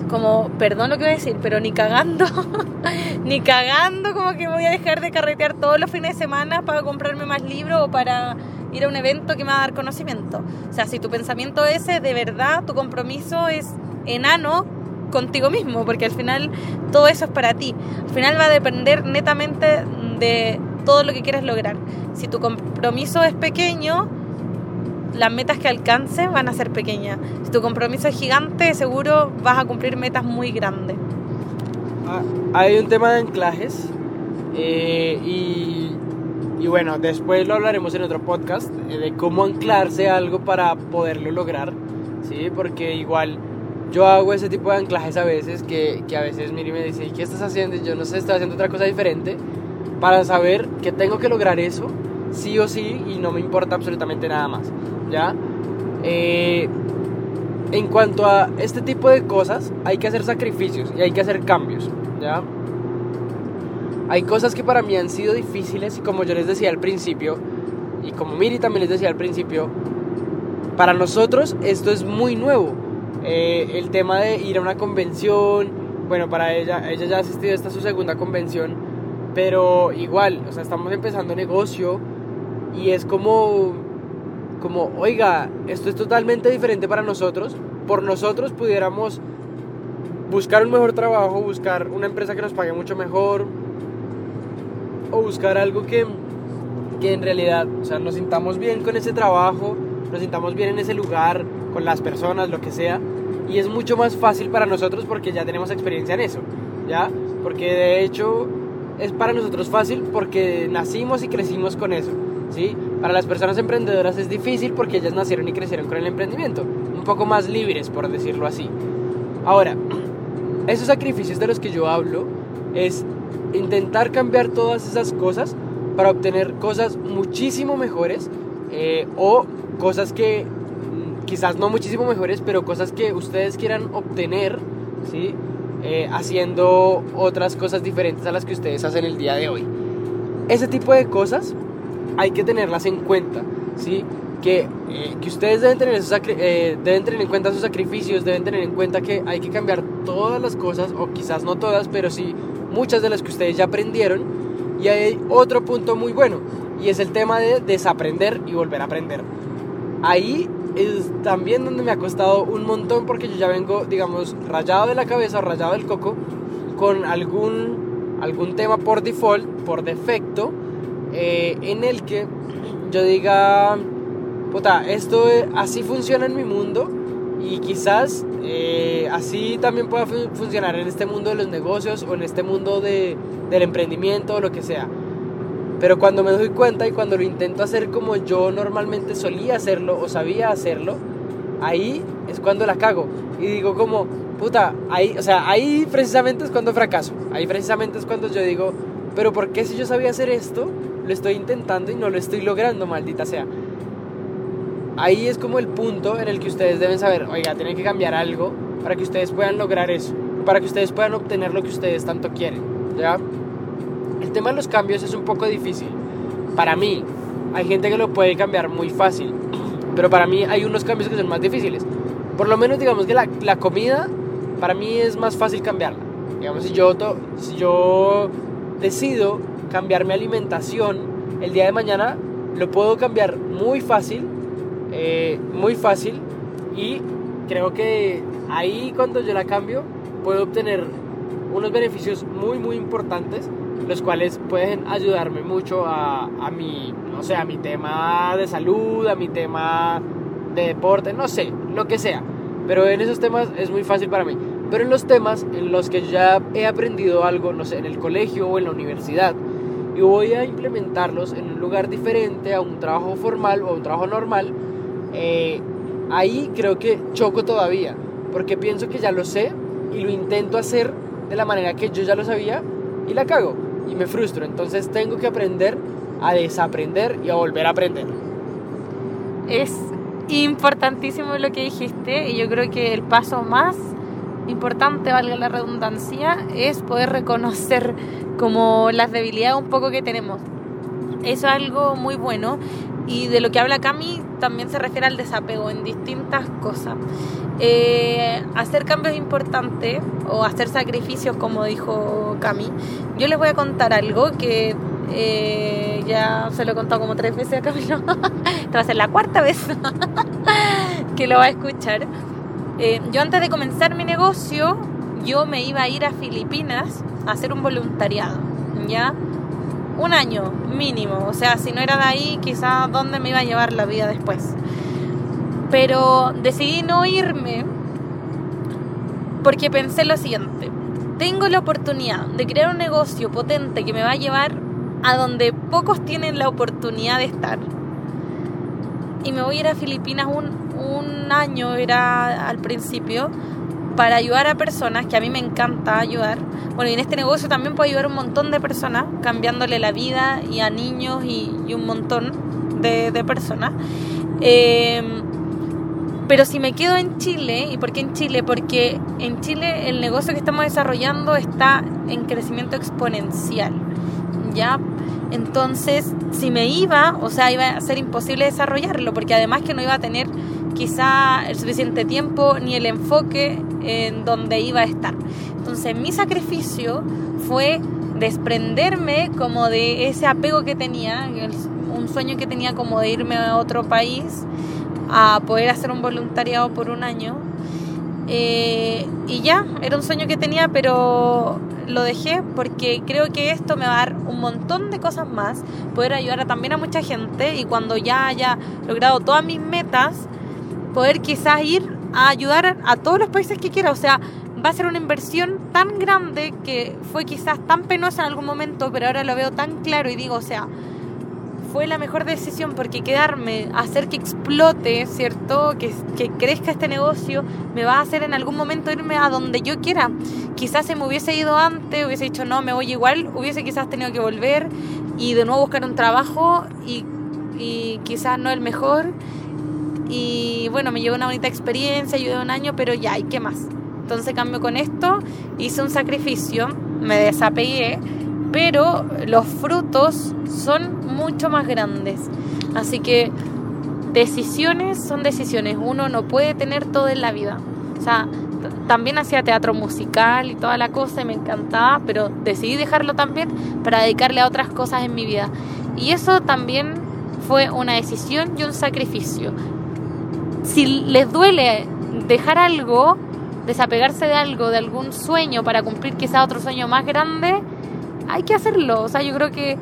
como, perdón lo que voy a decir, pero ni cagando, <laughs> ni cagando como que voy a dejar de carretear todos los fines de semana para comprarme más libros o para ir a un evento que me va a dar conocimiento. O sea, si tu pensamiento ese, de verdad, tu compromiso es enano, contigo mismo, porque al final todo eso es para ti. Al final va a depender netamente de todo lo que quieres lograr. Si tu compromiso es pequeño, las metas que alcances van a ser pequeñas. Si tu compromiso es gigante, seguro vas a cumplir metas muy grandes. Ah, hay un tema de anclajes eh, y, y, bueno, después lo hablaremos en otro podcast eh, de cómo anclarse a algo para poderlo lograr, ¿sí? Porque igual yo hago ese tipo de anclajes a veces que, que a veces Miri me dice, ¿y qué estás haciendo? Y yo no sé, estoy haciendo otra cosa diferente para saber que tengo que lograr eso, sí o sí, y no me importa absolutamente nada más, ¿ya? Eh, en cuanto a este tipo de cosas, hay que hacer sacrificios y hay que hacer cambios, ¿ya? Hay cosas que para mí han sido difíciles y como yo les decía al principio, y como Miri también les decía al principio, para nosotros esto es muy nuevo eh, el tema de ir a una convención, bueno, para ella, ella ya ha asistido, esta su segunda convención, pero igual, o sea, estamos empezando negocio y es como, como, oiga, esto es totalmente diferente para nosotros, por nosotros pudiéramos buscar un mejor trabajo, buscar una empresa que nos pague mucho mejor, o buscar algo que, que en realidad, o sea, nos sintamos bien con ese trabajo, nos sintamos bien en ese lugar, con las personas, lo que sea. Y es mucho más fácil para nosotros porque ya tenemos experiencia en eso, ¿ya? Porque de hecho es para nosotros fácil porque nacimos y crecimos con eso, ¿sí? Para las personas emprendedoras es difícil porque ellas nacieron y crecieron con el emprendimiento, un poco más libres, por decirlo así. Ahora, <clears throat> esos sacrificios de los que yo hablo es intentar cambiar todas esas cosas para obtener cosas muchísimo mejores eh, o cosas que quizás no muchísimo mejores, pero cosas que ustedes quieran obtener, ¿sí? Eh, haciendo otras cosas diferentes a las que ustedes hacen el día de hoy. Ese tipo de cosas hay que tenerlas en cuenta, ¿sí? Que, eh, que ustedes deben tener, eh, deben tener en cuenta sus sacrificios, deben tener en cuenta que hay que cambiar todas las cosas, o quizás no todas, pero sí muchas de las que ustedes ya aprendieron. Y hay otro punto muy bueno, y es el tema de desaprender y volver a aprender. Ahí es también donde me ha costado un montón porque yo ya vengo, digamos, rayado de la cabeza, rayado del coco, con algún, algún tema por default, por defecto, eh, en el que yo diga, puta, esto eh, así funciona en mi mundo y quizás eh, así también pueda fu- funcionar en este mundo de los negocios o en este mundo de, del emprendimiento o lo que sea. Pero cuando me doy cuenta y cuando lo intento hacer como yo normalmente solía hacerlo o sabía hacerlo, ahí es cuando la cago. Y digo como, puta, ahí, o sea, ahí precisamente es cuando fracaso. Ahí precisamente es cuando yo digo, pero ¿por qué si yo sabía hacer esto, lo estoy intentando y no lo estoy logrando, maldita sea? Ahí es como el punto en el que ustedes deben saber, oiga, tienen que cambiar algo para que ustedes puedan lograr eso, para que ustedes puedan obtener lo que ustedes tanto quieren, ¿ya? El tema de los cambios es un poco difícil. Para mí, hay gente que lo puede cambiar muy fácil, <clears throat> pero para mí hay unos cambios que son más difíciles. Por lo menos digamos que la, la comida, para mí es más fácil cambiarla. Digamos, si yo, to- si yo decido cambiar mi alimentación el día de mañana, lo puedo cambiar muy fácil, eh, muy fácil, y creo que ahí cuando yo la cambio, puedo obtener unos beneficios muy, muy importantes los cuales pueden ayudarme mucho a, a mi, no sé, a mi tema de salud, a mi tema de deporte, no sé, lo que sea. Pero en esos temas es muy fácil para mí. Pero en los temas en los que ya he aprendido algo, no sé, en el colegio o en la universidad, y voy a implementarlos en un lugar diferente a un trabajo formal o a un trabajo normal, eh, ahí creo que choco todavía, porque pienso que ya lo sé y lo intento hacer de la manera que yo ya lo sabía y la cago y me frustro. Entonces tengo que aprender a desaprender y a volver a aprender. Es importantísimo lo que dijiste y yo creo que el paso más importante, valga la redundancia, es poder reconocer como las debilidades un poco que tenemos. Eso es algo muy bueno y de lo que habla Cami también se refiere al desapego en distintas cosas. Eh, hacer cambios importantes o hacer sacrificios, como dijo Cami. Yo les voy a contar algo que eh, ya se lo he contado como tres veces a Camilo. <laughs> Esta va a ser la cuarta vez <laughs> que lo va a escuchar. Eh, yo antes de comenzar mi negocio, yo me iba a ir a Filipinas a hacer un voluntariado, ¿ya? Un año mínimo, o sea, si no era de ahí, quizás dónde me iba a llevar la vida después. Pero decidí no irme porque pensé lo siguiente, tengo la oportunidad de crear un negocio potente que me va a llevar a donde pocos tienen la oportunidad de estar. Y me voy a ir a Filipinas un, un año, era al principio, para ayudar a personas, que a mí me encanta ayudar. Bueno, y en este negocio también puedo ayudar a un montón de personas, cambiándole la vida y a niños y, un montón de, de personas. Eh, pero si me quedo en Chile, ¿y por qué en Chile? Porque en Chile el negocio que estamos desarrollando está en crecimiento exponencial. ¿Ya? Entonces, si me iba, o sea, iba a ser imposible desarrollarlo, porque además que no iba a tener quizá el suficiente tiempo ni el enfoque en donde iba a estar. Entonces, mi sacrificio fue desprenderme como de ese apego que tenía, un sueño que tenía como de irme a otro país a poder hacer un voluntariado por un año. Eh, y ya, era un sueño que tenía, pero lo dejé porque creo que esto me va a dar un montón de cosas más, poder ayudar a, también a mucha gente y cuando ya haya logrado todas mis metas, poder quizás ir a ayudar a todos los países que quiera. O sea, va a ser una inversión tan grande que fue quizás tan penosa en algún momento, pero ahora lo veo tan claro y digo, o sea, fue la mejor decisión porque quedarme, hacer que explote, ¿cierto? Que, que crezca este negocio, me va a hacer en algún momento irme a donde yo quiera. Quizás se me hubiese ido antes, hubiese dicho no, me voy igual, hubiese quizás tenido que volver y de nuevo buscar un trabajo y, y quizás no el mejor. Y bueno, me llevó una bonita experiencia, ayudé un año, pero ya, ¿y qué más? Entonces cambio con esto, hice un sacrificio, me desapegué, pero los frutos son mucho más grandes. Así que decisiones son decisiones. Uno no puede tener todo en la vida. O sea, también hacía teatro musical y toda la cosa y me encantaba, pero decidí dejarlo también para dedicarle a otras cosas en mi vida. Y eso también fue una decisión y un sacrificio. Si les duele dejar algo, desapegarse de algo, de algún sueño para cumplir quizá otro sueño más grande, hay que hacerlo. O sea, yo creo que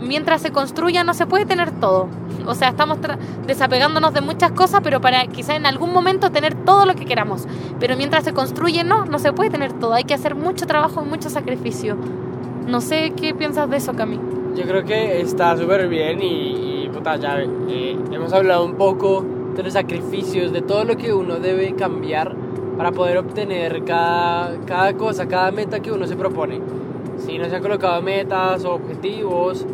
mientras se construya no se puede tener todo. O sea, estamos tra- desapegándonos de muchas cosas, pero para quizá en algún momento tener todo lo que queramos. Pero mientras se construye, no, no se puede tener todo. Hay que hacer mucho trabajo y mucho sacrificio. No sé qué piensas de eso, Cami. Yo creo que está súper bien y, y, puta, ya eh, hemos hablado un poco de los sacrificios, de todo lo que uno debe cambiar para poder obtener cada, cada cosa, cada meta que uno se propone. Si no se han colocado metas o objetivos,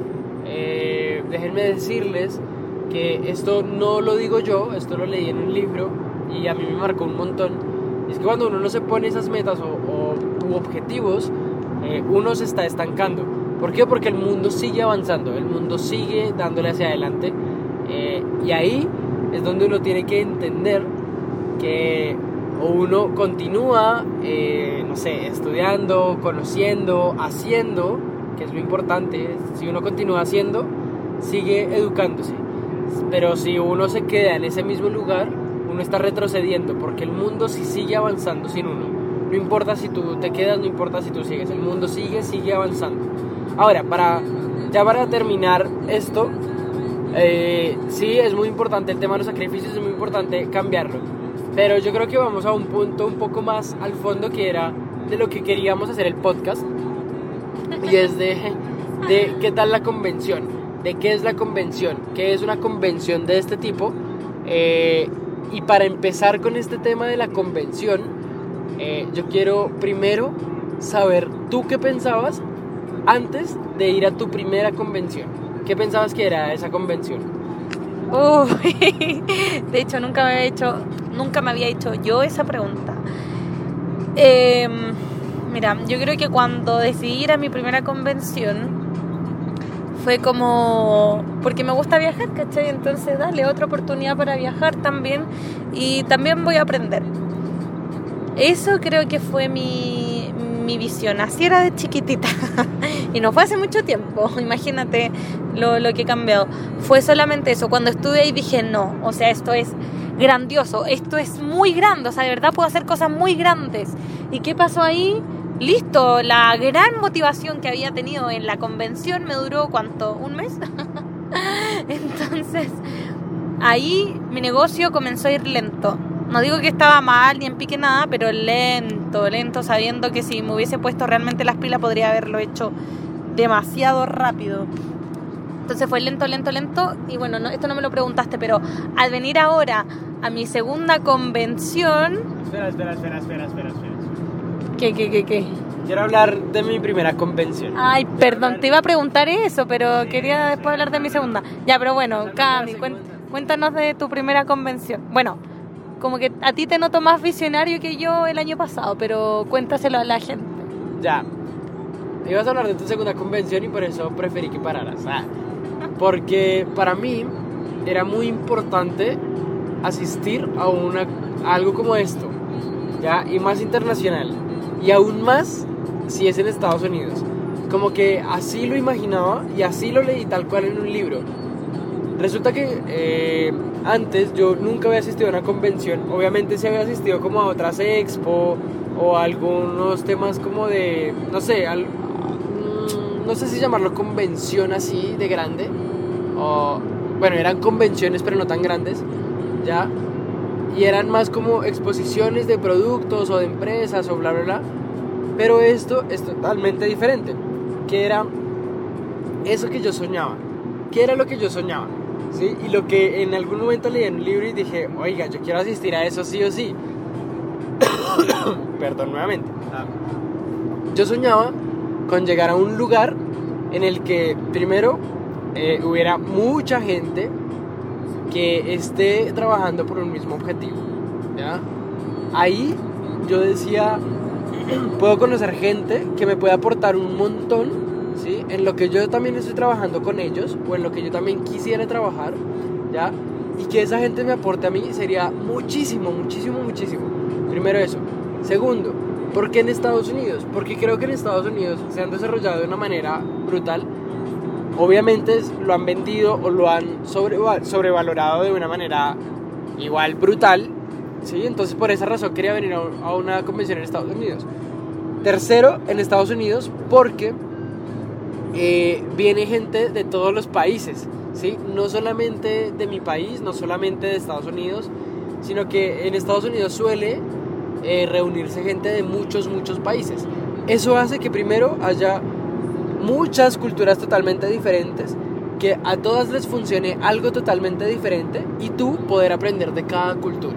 eh, déjenme decirles que esto no lo digo yo, esto lo leí en un libro y a mí me marcó un montón. Es que cuando uno no se pone esas metas o, o- u objetivos, eh, uno se está estancando. ¿Por qué? Porque el mundo sigue avanzando, el mundo sigue dándole hacia adelante. eh, y ahí es donde uno tiene que entender que uno continúa, eh, no sé, estudiando, conociendo, haciendo, que es lo importante. Si uno continúa haciendo, sigue educándose. Pero si uno se queda en ese mismo lugar, uno está retrocediendo, porque el mundo sí sigue avanzando sin uno. No importa si tú te quedas, no importa si tú sigues, el mundo sigue, sigue avanzando. Ahora, para, ya para terminar esto, eh, sí, es muy importante el tema de los sacrificios, es muy importante cambiarlo. Pero yo creo que vamos a un punto un poco más al fondo que era de lo que queríamos hacer el podcast. Y es de, de qué tal la convención, de qué es la convención, qué es una convención de este tipo. Eh, y para empezar con este tema de la convención, eh, yo quiero primero saber tú qué pensabas antes de ir a tu primera convención. ¿Qué pensabas que era esa convención? Uy, <laughs> de hecho, nunca me había hecho, nunca me había hecho yo esa pregunta. Eh, mira, yo creo que cuando decidí ir a mi primera convención fue como porque me gusta viajar, ¿cachai? Entonces dale otra oportunidad para viajar también y también voy a aprender. Eso creo que fue mi, mi visión, así era de chiquitita. <laughs> y no fue hace mucho tiempo, <laughs> imagínate lo, lo que he cambiado. Fue solamente eso, cuando estuve ahí dije, no, o sea, esto es grandioso, esto es muy grande, o sea, de verdad puedo hacer cosas muy grandes. ¿Y qué pasó ahí? Listo, la gran motivación que había tenido en la convención me duró, ¿cuánto? ¿Un mes? <laughs> Entonces, ahí mi negocio comenzó a ir lento. No digo que estaba mal ni en pique nada, pero lento, lento, sabiendo que si me hubiese puesto realmente las pilas podría haberlo hecho demasiado rápido. Entonces fue lento, lento, lento. Y bueno, no, esto no me lo preguntaste, pero al venir ahora a mi segunda convención... Espera, espera, espera, espera, espera, espera. ¿Qué, qué, qué, qué? Quiero hablar de mi primera convención. Ay, perdón, te iba a preguntar eso, pero quería después hablar de mi segunda. Ya, pero bueno, Cami, cuéntanos de tu primera convención. Bueno, como que a ti te noto más visionario que yo el año pasado, pero cuéntaselo a la gente. Ya. Ibas a hablar de tu segunda convención y por eso preferí que pararas. Ah. Porque para mí era muy importante asistir a, una, a algo como esto. ¿Ya? Y más internacional. Y aún más si es en Estados Unidos. Como que así lo imaginaba y así lo leí tal cual en un libro. Resulta que eh, antes yo nunca había asistido a una convención. Obviamente sí había asistido como a otras expo o a algunos temas como de, no sé, mm, no sé si llamarlo convención así de grande. O, bueno, eran convenciones pero no tan grandes, ¿ya? Y eran más como exposiciones de productos o de empresas o bla, bla, bla. Pero esto es totalmente diferente. Que era eso que yo soñaba. ¿Qué era lo que yo soñaba? ¿Sí? Y lo que en algún momento leí en un libro y dije, oiga, yo quiero asistir a eso sí o sí. <coughs> Perdón nuevamente. Yo soñaba con llegar a un lugar en el que primero eh, hubiera mucha gente que esté trabajando por un mismo objetivo. ¿ya? Ahí yo decía, <coughs> puedo conocer gente que me puede aportar un montón, ¿sí? En lo que yo también estoy trabajando con ellos o en lo que yo también quisiera trabajar, ¿ya? Y que esa gente me aporte a mí sería muchísimo, muchísimo, muchísimo. Primero eso. Segundo, ¿por qué en Estados Unidos? Porque creo que en Estados Unidos se han desarrollado de una manera brutal. Obviamente lo han vendido o lo han sobreva- sobrevalorado de una manera igual brutal, ¿sí? Entonces por esa razón quería venir a una convención en Estados Unidos. Tercero, en Estados Unidos porque eh, viene gente de todos los países, ¿sí? No solamente de mi país, no solamente de Estados Unidos, sino que en Estados Unidos suele eh, reunirse gente de muchos, muchos países. Eso hace que primero haya muchas culturas totalmente diferentes, que a todas les funcione algo totalmente diferente y tú poder aprender de cada cultura.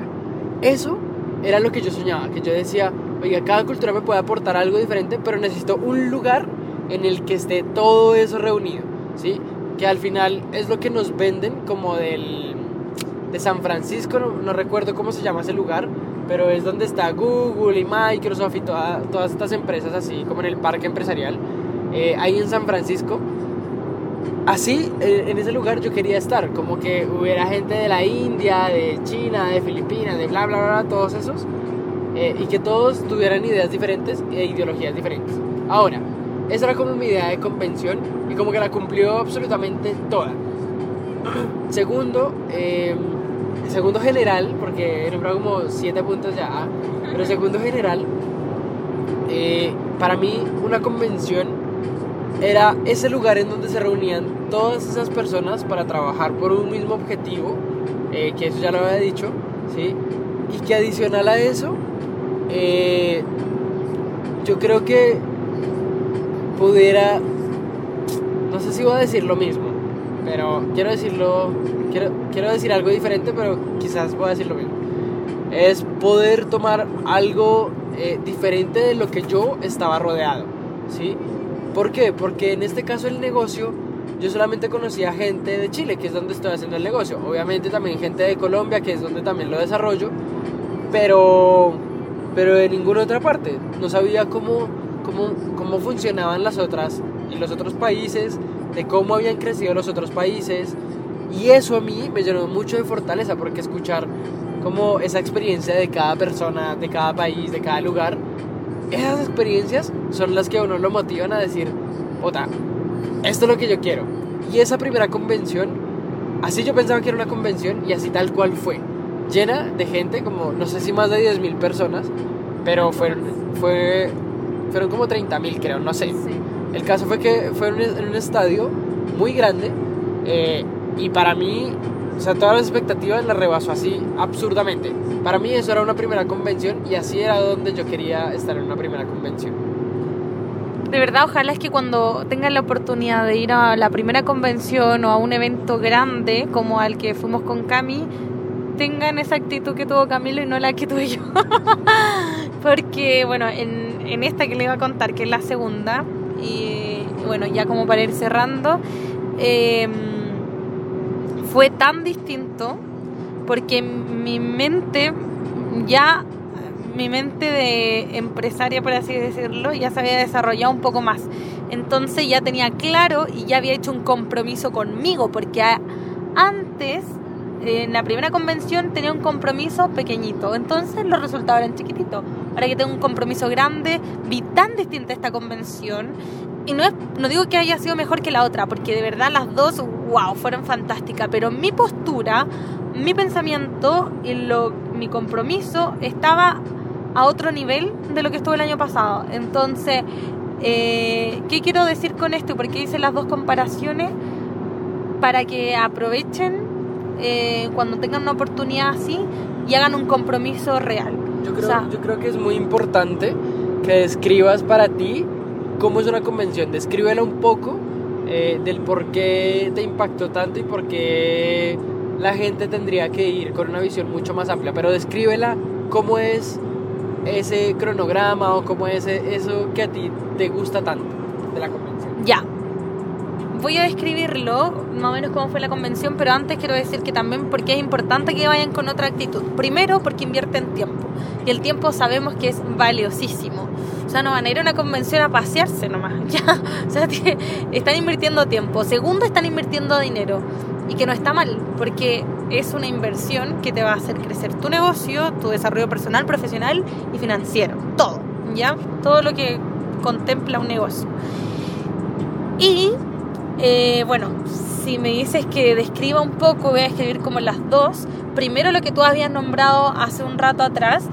Eso era lo que yo soñaba, que yo decía, oiga, cada cultura me puede aportar algo diferente, pero necesito un lugar en el que esté todo eso reunido, ¿sí? Que al final es lo que nos venden como del de San Francisco, no, recuerdo cómo se llama ese lugar, pero es donde está Google y Microsoft y todas estas empresas así, como en el parque empresarial, eh, ahí en San Francisco. Así, eh, en ese lugar yo quería estar, como que hubiera gente de la India, de China, de Filipinas, de bla, bla, bla, todos esos, eh, y que todos tuvieran ideas diferentes e ideologías diferentes. Ahora, esa era como mi idea de convención y como que la cumplió absolutamente toda. <clears throat> Segundo, eh, segundo general, porque he nombrado como siete puntos ya, pero segundo general, eh, para mí una convención era ese lugar en donde se reunían todas esas personas para trabajar por un mismo objetivo, eh, que eso ya lo había dicho, ¿sí? Y que adicional a eso, eh, yo creo que pudiera, no sé si voy a decir lo mismo, pero quiero decirlo, quiero, quiero decir algo diferente, pero quizás voy a decir lo mismo. Es poder tomar algo eh, diferente de lo que yo estaba rodeado, ¿sí? ¿Por qué? Porque en este caso el negocio, yo solamente conocía gente de Chile, que es donde estoy haciendo el negocio. Obviamente también gente de Colombia, que es donde también lo desarrollo, pero, pero de ninguna otra parte. No sabía cómo, cómo, cómo funcionaban las otras, en los otros países, de cómo habían crecido los otros países. Y eso a mí me llenó mucho de fortaleza, porque escuchar como esa experiencia de cada persona, de cada país, de cada lugar, esas experiencias son las que a uno lo motivan a decir, puta, esto es lo que yo quiero. Y esa primera convención, así yo pensaba que era una convención y así tal cual fue. Llena de gente, como no sé si más de 10.000 personas, pero fueron, fue, fueron como 30.000 creo, no sé. El caso fue que fue en un estadio muy grande eh, y para mí, o sea, todas las expectativas las rebasó así absurdamente. Para mí eso era una primera convención y así era donde yo quería estar en una primera convención. De verdad, ojalá es que cuando tengan la oportunidad de ir a la primera convención o a un evento grande como al que fuimos con Cami, tengan esa actitud que tuvo Camilo y no la que tuve yo. <laughs> Porque, bueno, en, en esta que le iba a contar, que es la segunda, y bueno, ya como para ir cerrando, em, fue tan distinto porque mi mente ya mi mente de empresaria, por así decirlo, ya se había desarrollado un poco más. Entonces ya tenía claro y ya había hecho un compromiso conmigo, porque antes, en la primera convención, tenía un compromiso pequeñito. Entonces los resultados eran chiquititos. Ahora que tengo un compromiso grande, vi tan distinta esta convención. Y no, es, no digo que haya sido mejor que la otra, porque de verdad las dos, wow, fueron fantásticas. Pero mi postura, mi pensamiento y lo, mi compromiso estaba a otro nivel de lo que estuvo el año pasado. Entonces, eh, ¿qué quiero decir con esto? Porque hice las dos comparaciones para que aprovechen eh, cuando tengan una oportunidad así y hagan un compromiso real. Yo creo, yo creo que es muy importante que describas para ti cómo es una convención. Descríbela un poco eh, del por qué te impactó tanto y por qué la gente tendría que ir con una visión mucho más amplia. Pero descríbela cómo es ese cronograma o cómo es eso que a ti te gusta tanto de la convención. Ya. Voy a describirlo, más o menos cómo fue la convención, pero antes quiero decir que también porque es importante que vayan con otra actitud. Primero, porque invierten tiempo. Y el tiempo sabemos que es valiosísimo. O sea, no van a ir a una convención a pasearse nomás. <laughs> Ya. O sea, están invirtiendo tiempo. Segundo, están invirtiendo dinero. Y que no está mal, porque es una inversión que te va a hacer crecer tu negocio, tu desarrollo personal, profesional y financiero. Todo, ¿ya? Todo lo que contempla un negocio. Y, eh, bueno, si me dices que describa un poco, voy a escribir como las dos. Primero lo que tú habías nombrado hace un rato atrás,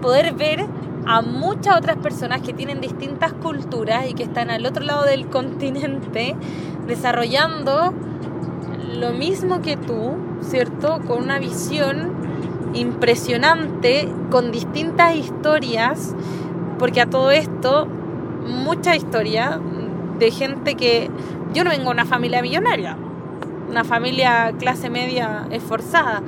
poder ver a muchas otras personas que tienen distintas culturas y que están al otro lado del <laughs> continente desarrollando lo mismo que tú, ¿cierto? Con una visión impresionante, con distintas historias, porque a todo esto, mucha historia de gente que yo no vengo de una familia millonaria, una familia clase media esforzada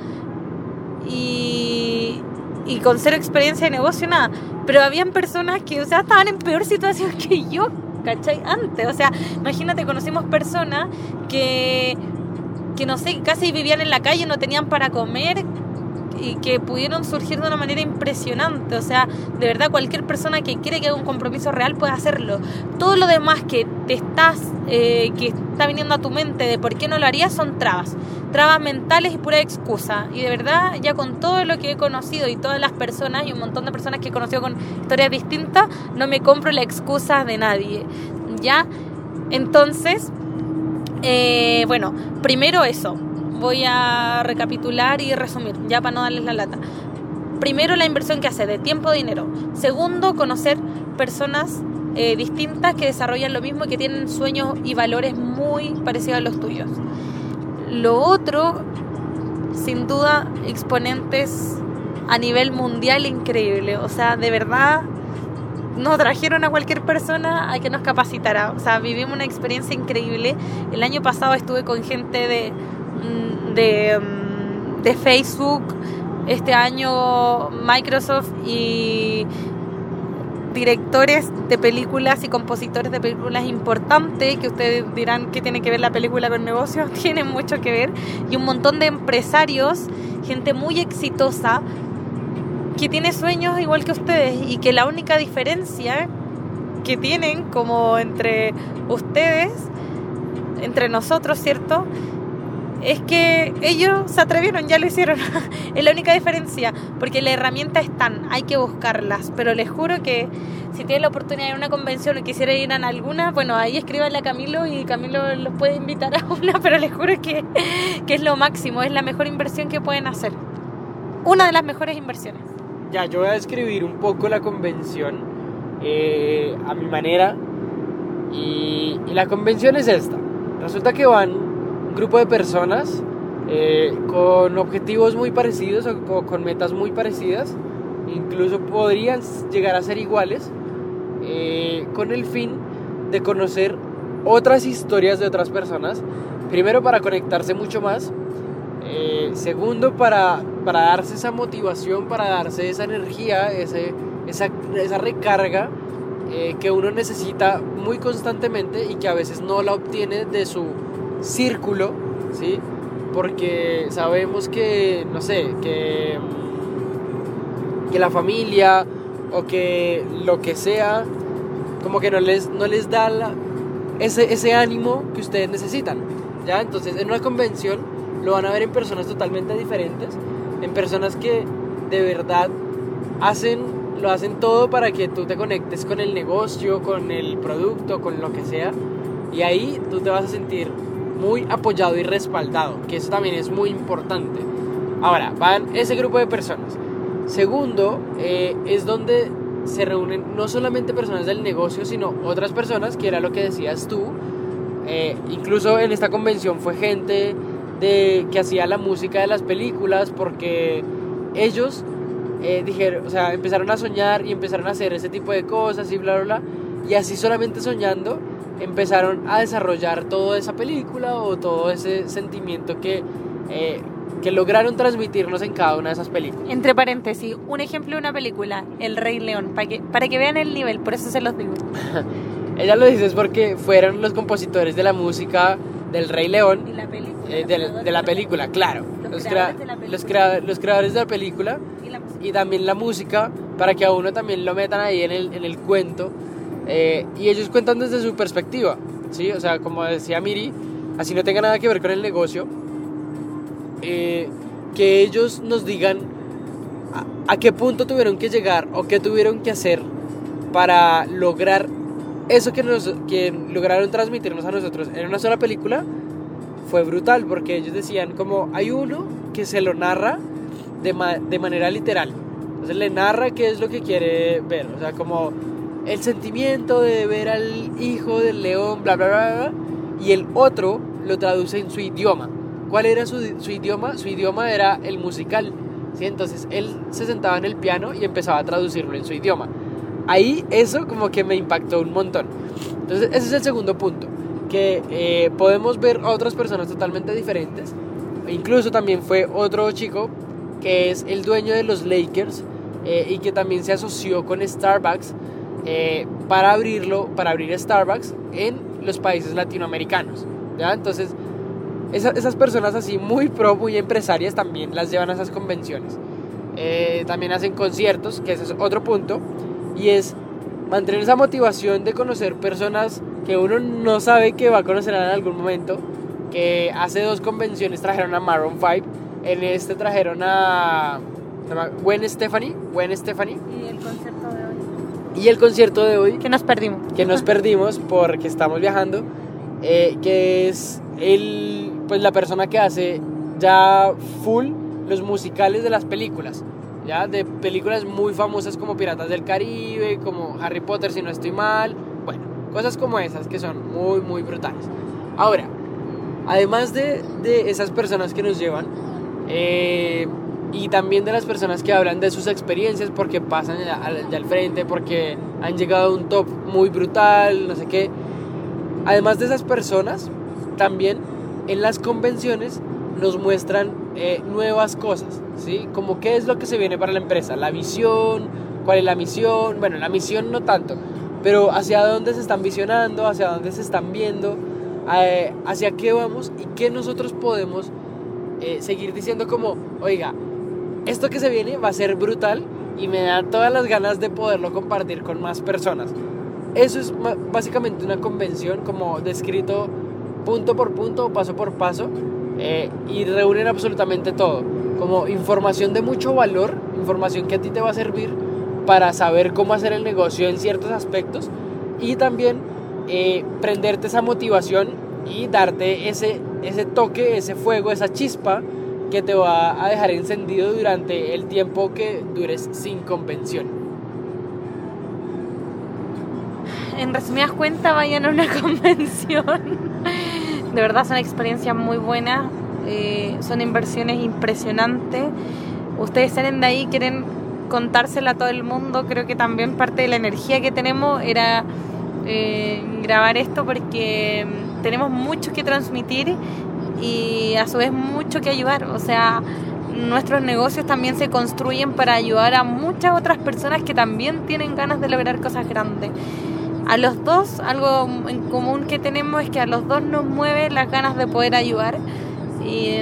y, y con cero experiencia de negocio, nada. Pero habían personas que, o sea, estaban en peor situación <laughs> que yo, ¿cachai? Antes, o sea, imagínate, conocimos personas que, que no sé, casi vivían en la calle, no tenían para comer, y que pudieron surgir de una manera impresionante. O sea, de verdad cualquier persona que quiere que haga un compromiso real puede hacerlo. Todo lo demás que te estás, eh, que está viniendo a tu mente de por qué no lo harías son trabas. Trabas mentales y pura excusa. Y de verdad, ya con todo lo que he conocido y todas las personas y un montón de personas que he conocido con historias distintas, no me compro la excusa de nadie. ¿Ya? Entonces, eh, bueno, primero eso voy a recapitular y resumir, ya para no darles la lata. Primero, la inversión que hace de tiempo, dinero. Segundo, conocer personas eh, distintas que desarrollan lo mismo y que tienen sueños y valores muy parecidos a los tuyos. Lo otro, sin duda, exponentes a nivel mundial increíble. O sea, de verdad, nos trajeron a cualquier persona a que nos capacitara. O sea, vivimos una experiencia increíble. El año pasado estuve con gente de de, mm, de Facebook, este año Microsoft y directores de películas y compositores de películas importantes, que ustedes dirán que tiene que ver la película con negocios, <laughs> tienen mucho que ver, y un montón de empresarios, gente muy exitosa, que tiene sueños igual que ustedes y que la única diferencia que tienen como entre ustedes, entre nosotros, ¿cierto? Es que ellos se atrevieron, ya lo hicieron. <laughs> es la única diferencia, porque las herramientas están, hay que buscarlas. Pero les juro que si tienen la oportunidad de una convención o quisiera ir a alguna, bueno, ahí escríbanle a Camilo y Camilo los puede invitar a <laughs> una, pero les juro que, que es lo máximo, es la mejor inversión que pueden hacer. Una de las mejores inversiones. Ya, yo voy a describir un poco la convención eh, a mi manera. y la convención es esta. Resulta que van grupo de personas eh, con objetivos muy parecidos o, con metas muy parecidas, incluso podrían llegar a ser iguales, eh, con el fin de conocer otras historias de otras personas, primero para conectarse mucho más, eh, segundo para, para darse esa motivación, para darse esa energía, ese, esa, esa recarga que uno necesita muy constantemente y que a veces no la obtiene de su círculo, ¿sí? Porque sabemos que, no sé, que, que la familia o que lo que sea, como que no les, no les da ese, ese ánimo que ustedes necesitan, ¿ya? Entonces, en una convención lo van a ver en personas totalmente diferentes, en personas que de verdad hacen, lo hacen todo para que tú te conectes con el negocio, con el producto, con lo que sea, y ahí tú te vas a sentir muy apoyado y respaldado, que eso también es muy importante. Ahora, van ese grupo de personas. Segundo, eh, es donde se reúnen no solamente personas del negocio, sino otras personas, que era lo que decías tú. Eh, incluso en esta convención fue gente de, que hacía la música de las películas, porque ellos eh, dijeron, o sea, empezaron a soñar y empezaron a hacer ese tipo de cosas y bla, bla. Y así solamente soñando empezaron a desarrollar toda esa película o todo ese sentimiento que, eh, que lograron transmitirnos en cada una de esas películas. Entre paréntesis, un ejemplo de una película, El Rey León, para que, para que vean el nivel, por eso se los digo. <laughs> Ella lo dice es porque fueron los compositores de la música del Rey León. ¿Y la película? Eh, de, la película, claro. Los, creadores, de la película. Los, creadores de la película y, también la música, para que a uno también lo metan ahí en el, en el cuento eh, y ellos cuentan desde su perspectiva, ¿sí? O sea, como decía Miri, así no tenga nada que ver con el negocio, eh, que ellos nos digan a, qué punto tuvieron que llegar o qué tuvieron que hacer para lograr eso que, nos, que lograron transmitirnos a nosotros en una sola película, fue brutal, porque ellos decían como hay uno que se lo narra de, de manera literal. Entonces le narra qué es lo que quiere ver. O sea, como el sentimiento de ver al hijo del león, bla, bla, bla, y el otro lo traduce en su idioma. ¿Cuál era su, su idioma? Su idioma era el musical. ¿sí? Entonces él se sentaba en el piano y empezaba a traducirlo en su idioma. Ahí eso como que me impactó un montón. Entonces ese es el segundo punto, que eh, podemos ver a otras personas totalmente diferentes. Incluso también fue otro chico que es el dueño de los Lakers eh, y que también se asoció con Starbucks eh, para abrirlo, para abrir Starbucks en los países latinoamericanos. ¿ya? Entonces, esas personas así muy pro, muy empresarias también las llevan a esas convenciones. Eh, también hacen conciertos, que ese es otro punto, y es mantener esa motivación de conocer personas que uno no sabe que va a conocer en algún momento, que hace dos convenciones trajeron a Maroon 5, en este trajeron a Gwen Stephanie, Gwen Stephanie. Y el concierto de. Y el concierto de hoy. Que nos perdimos. Que nos perdimos porque estamos viajando. Eh, que es el, pues la persona que hace ya full los musicales de las películas. Ya de películas muy famosas como Piratas del Caribe, como Harry Potter si no estoy mal. Bueno, cosas como esas que son muy, muy brutales. Ahora, además de, de esas personas que nos llevan, eh, y también de las personas que hablan de sus experiencias porque pasan al, al frente, porque han llegado a un top muy brutal, no sé qué. Además de esas personas, también en las convenciones nos muestran eh, nuevas cosas, ¿sí? Como qué es lo que se viene para la empresa, la visión, cuál es la misión, bueno, la misión no tanto, pero hacia dónde se están visionando, hacia dónde se están viendo, eh, hacia qué vamos y qué nosotros podemos eh, seguir diciendo como, oiga, esto que se viene va a ser brutal y me da todas las ganas de poderlo compartir con más personas. Eso es básicamente una convención como descrito punto por punto, paso por paso, eh, y reúnen absolutamente todo, como información de mucho valor, información que a ti te va a servir para saber cómo hacer el negocio en ciertos aspectos y también eh, prenderte esa motivación y darte ese, ese toque, ese fuego, esa chispa que te va a dejar encendido durante el tiempo que dures sin convención. En resumidas cuentas, vayan a una <laughs> convención. De verdad son experiencias muy buenas, eh, son inversiones impresionantes. Ustedes salen de ahí, quieren contársela a todo el mundo. Creo que también parte de la energía que tenemos era eh, grabar esto porque mm, tenemos mucho que transmitir y a su vez mucho que ayudar. O sea, nuestros negocios también se construyen para ayudar a muchas otras personas que también tienen ganas de lograr cosas grandes. A los dos, algo en común que tenemos es que a los dos nos mueve las ganas de poder ayudar. Y,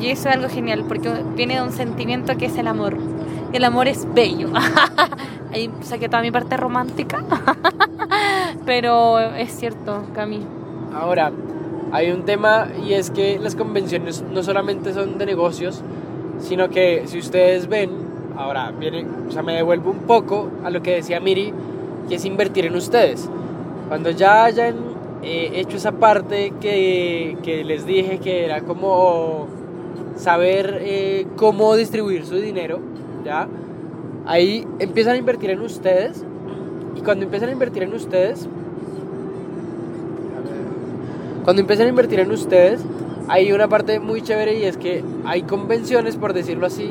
y eso es algo genial, porque viene de un sentimiento que es el amor. El amor es bello. <laughs> Ahí saqué toda mi parte romántica. <laughs> Pero es cierto, Cami. Ahora, hay un tema y es que las convenciones no solamente son de negocios, sino que si ustedes ven, ahora viene, o sea, me devuelvo un poco a lo que decía Miri, que es invertir en ustedes. Cuando ya hayan eh, hecho esa parte que, que, les dije que era como saber eh, cómo distribuir su dinero, ¿ya? Ahí empiezan a invertir en ustedes y cuando empiezan a invertir en ustedes, cuando empiezan a invertir en ustedes, hay una parte muy chévere y es que hay convenciones, por decirlo así,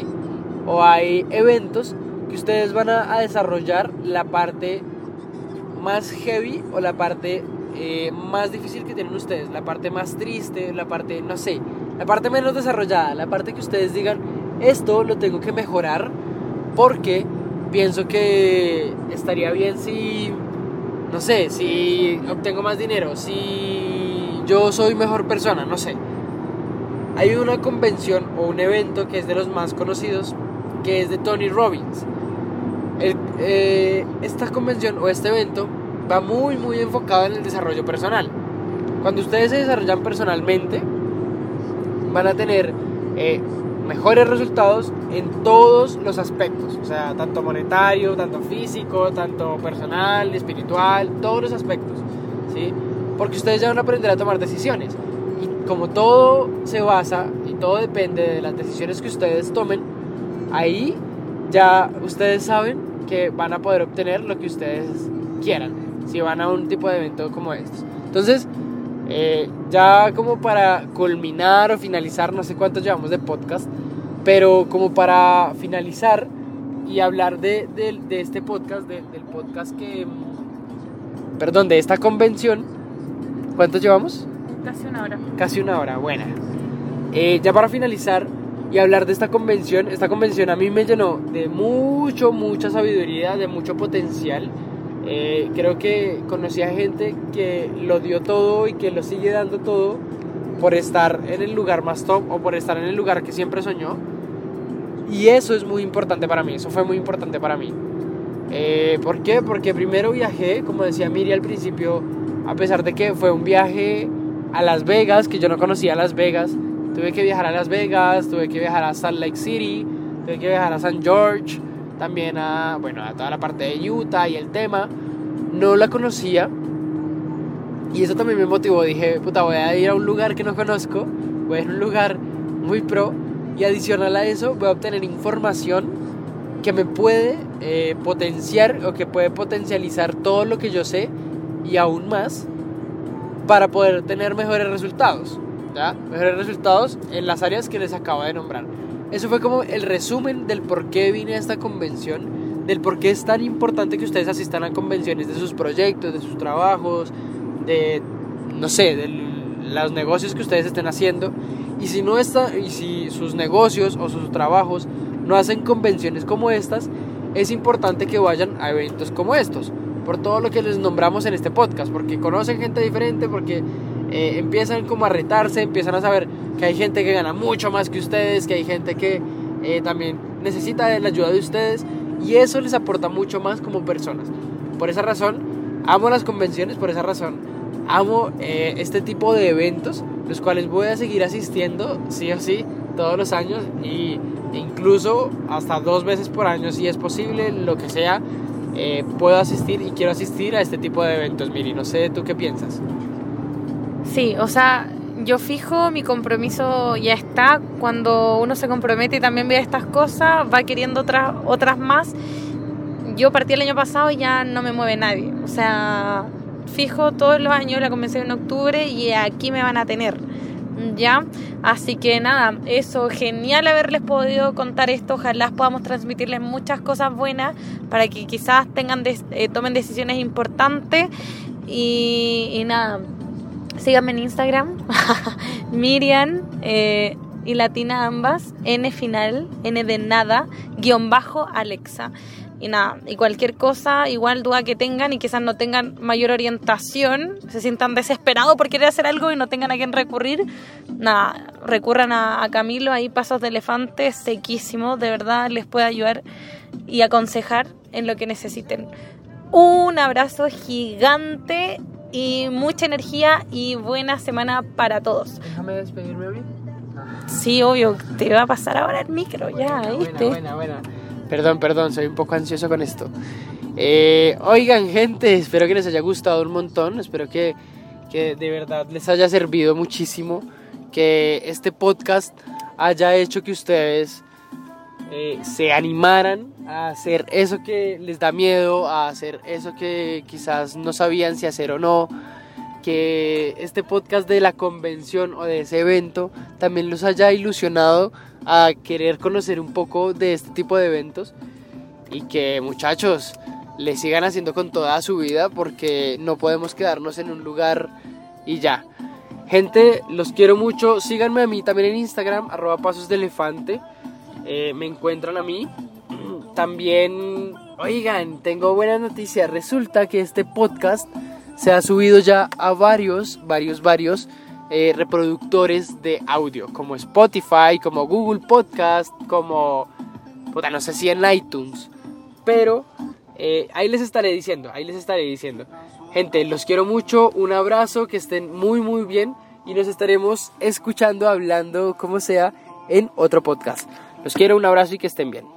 o hay eventos que ustedes van a, a desarrollar la parte más heavy o la parte eh, más difícil que tienen ustedes, la parte más triste, la parte, no sé, la parte menos desarrollada, la parte que ustedes digan, esto lo tengo que mejorar porque pienso que estaría bien si, no sé, si obtengo más dinero, si yo soy mejor persona, no sé. Hay una convención o un evento que es de los más conocidos, que es de Tony Robbins. Eh, esta convención o este evento va muy muy enfocado en el desarrollo personal. Cuando ustedes se desarrollan personalmente, van a tener eh, mejores resultados en todos los aspectos, o sea, tanto monetario, tanto físico, tanto personal, espiritual, todos los aspectos, ¿sí? Porque ustedes ya van a aprender a tomar decisiones. Y como todo se basa y todo depende de las decisiones que ustedes tomen, ahí ya ustedes saben que van a poder obtener lo que ustedes quieran si van a un tipo de evento como estos. Entonces, Eh, ya como para culminar o finalizar, no sé cuánto llevamos de podcast, pero como para finalizar y hablar de, de- de este podcast, de- del podcast que, perdón, de esta convención, ¿cuánto llevamos? Casi una hora. Casi una hora, buena. Eh, ya para finalizar y hablar de esta convención, esta convención a mí me llenó de mucho, mucha sabiduría, de mucho potencial. Eh, creo que conocí a gente que lo dio todo y que lo sigue dando todo por estar en el lugar más top o por estar en el lugar que siempre soñó. Y eso es muy importante para mí, eso fue muy importante para mí. Eh, ¿Por qué? Porque primero viajé, como decía Miri al principio, a pesar de que fue un viaje a Las Vegas, que yo no conocía Las Vegas, tuve que viajar a Las Vegas, tuve que viajar a Salt Lake City, tuve que viajar a San George, también a, bueno, a toda la parte de Utah y el tema. No la conocía y eso también me motivó. Dije, puta, voy a ir a un lugar que no conozco, voy a ir a un lugar muy pro y adicional a eso voy a obtener información que me puede eh, potenciar o que puede potencializar todo lo que yo sé y aún más para poder tener mejores resultados. ¿ya? Mejores resultados en las áreas que les acabo de nombrar. Eso fue como el resumen del por qué vine a esta convención, del por qué es tan importante que ustedes asistan a convenciones de sus proyectos, de sus trabajos, de, no sé, de los negocios que ustedes estén haciendo. Y si, no está, y si sus negocios o sus trabajos no hacen convenciones como estas, es importante que vayan a eventos como estos, por todo lo que les nombramos en este podcast, porque conocen gente diferente, porque eh, empiezan como a retarse, empiezan a saber que hay gente que gana mucho más que ustedes, que hay gente que eh, también necesita la ayuda de ustedes y eso les aporta mucho más como personas. Por esa razón, amo las convenciones, por esa razón, amo eh, este tipo de eventos, los cuales voy a seguir asistiendo, sí o sí, todos los años y incluso hasta dos veces por año, si es posible, lo que sea, eh, puedo asistir y quiero asistir a este tipo de eventos. Miri, no sé, ¿tú qué piensas? Sí, o sea, yo fijo, mi compromiso ya está. Cuando uno se compromete y también ve estas cosas, va queriendo otras, otras más. Yo partí el año pasado y ya no me mueve nadie. O sea, fijo todos los años la convención en octubre y aquí me van a tener. ¿Ya? Así que nada, eso, genial haberles podido contar esto. Ojalá podamos transmitirles muchas cosas buenas para que quizás tengan des- eh, tomen decisiones importantes. Y, nada, síganme en Instagram, <laughs> Miriam eh, y Latina ambas, N final, N de nada, guion bajo Alexa. Y nada, y cualquier cosa, igual duda que tengan y quizás no tengan mayor orientación, se sientan desesperados por querer hacer algo y no tengan a quién recurrir, nada, recurran a, a Camilo, ahí pasos de elefante, sequísimo, de verdad les puede ayudar y aconsejar en lo que necesiten. Un abrazo gigante y mucha energía y buena semana para todos. Déjame despedirme. Sí, obvio, te va a pasar ahora el micro, ya, ¿viste? buena, buena. Perdón, perdón, soy un poco ansioso con esto. Eh, oigan, gente, espero que les haya gustado un montón. Espero que, que de verdad les haya servido muchísimo. Que este podcast haya hecho que ustedes eh, se animaran a hacer eso que les da miedo, a hacer eso que quizás no sabían si hacer o no. Que este podcast de la convención o de ese evento también los haya ilusionado a querer conocer un poco de este tipo de eventos y que muchachos le sigan haciendo con toda su vida porque no podemos quedarnos en un lugar y ya. Gente, los quiero mucho. Síganme a mí también en Instagram, arroba pasos de elefante. Eh, me encuentran a mí. <clears throat> También, oigan, tengo buena noticia. Resulta que este podcast se ha subido ya a varios, varios, varios eh, reproductores de audio, como Spotify, como Google Podcast, como, no sé si en iTunes, pero eh, ahí les estaré diciendo, ahí les estaré diciendo. Gente, los quiero mucho, un abrazo, que estén muy, muy bien y nos estaremos escuchando, hablando, como sea, en otro podcast. Los quiero, un abrazo y que estén bien.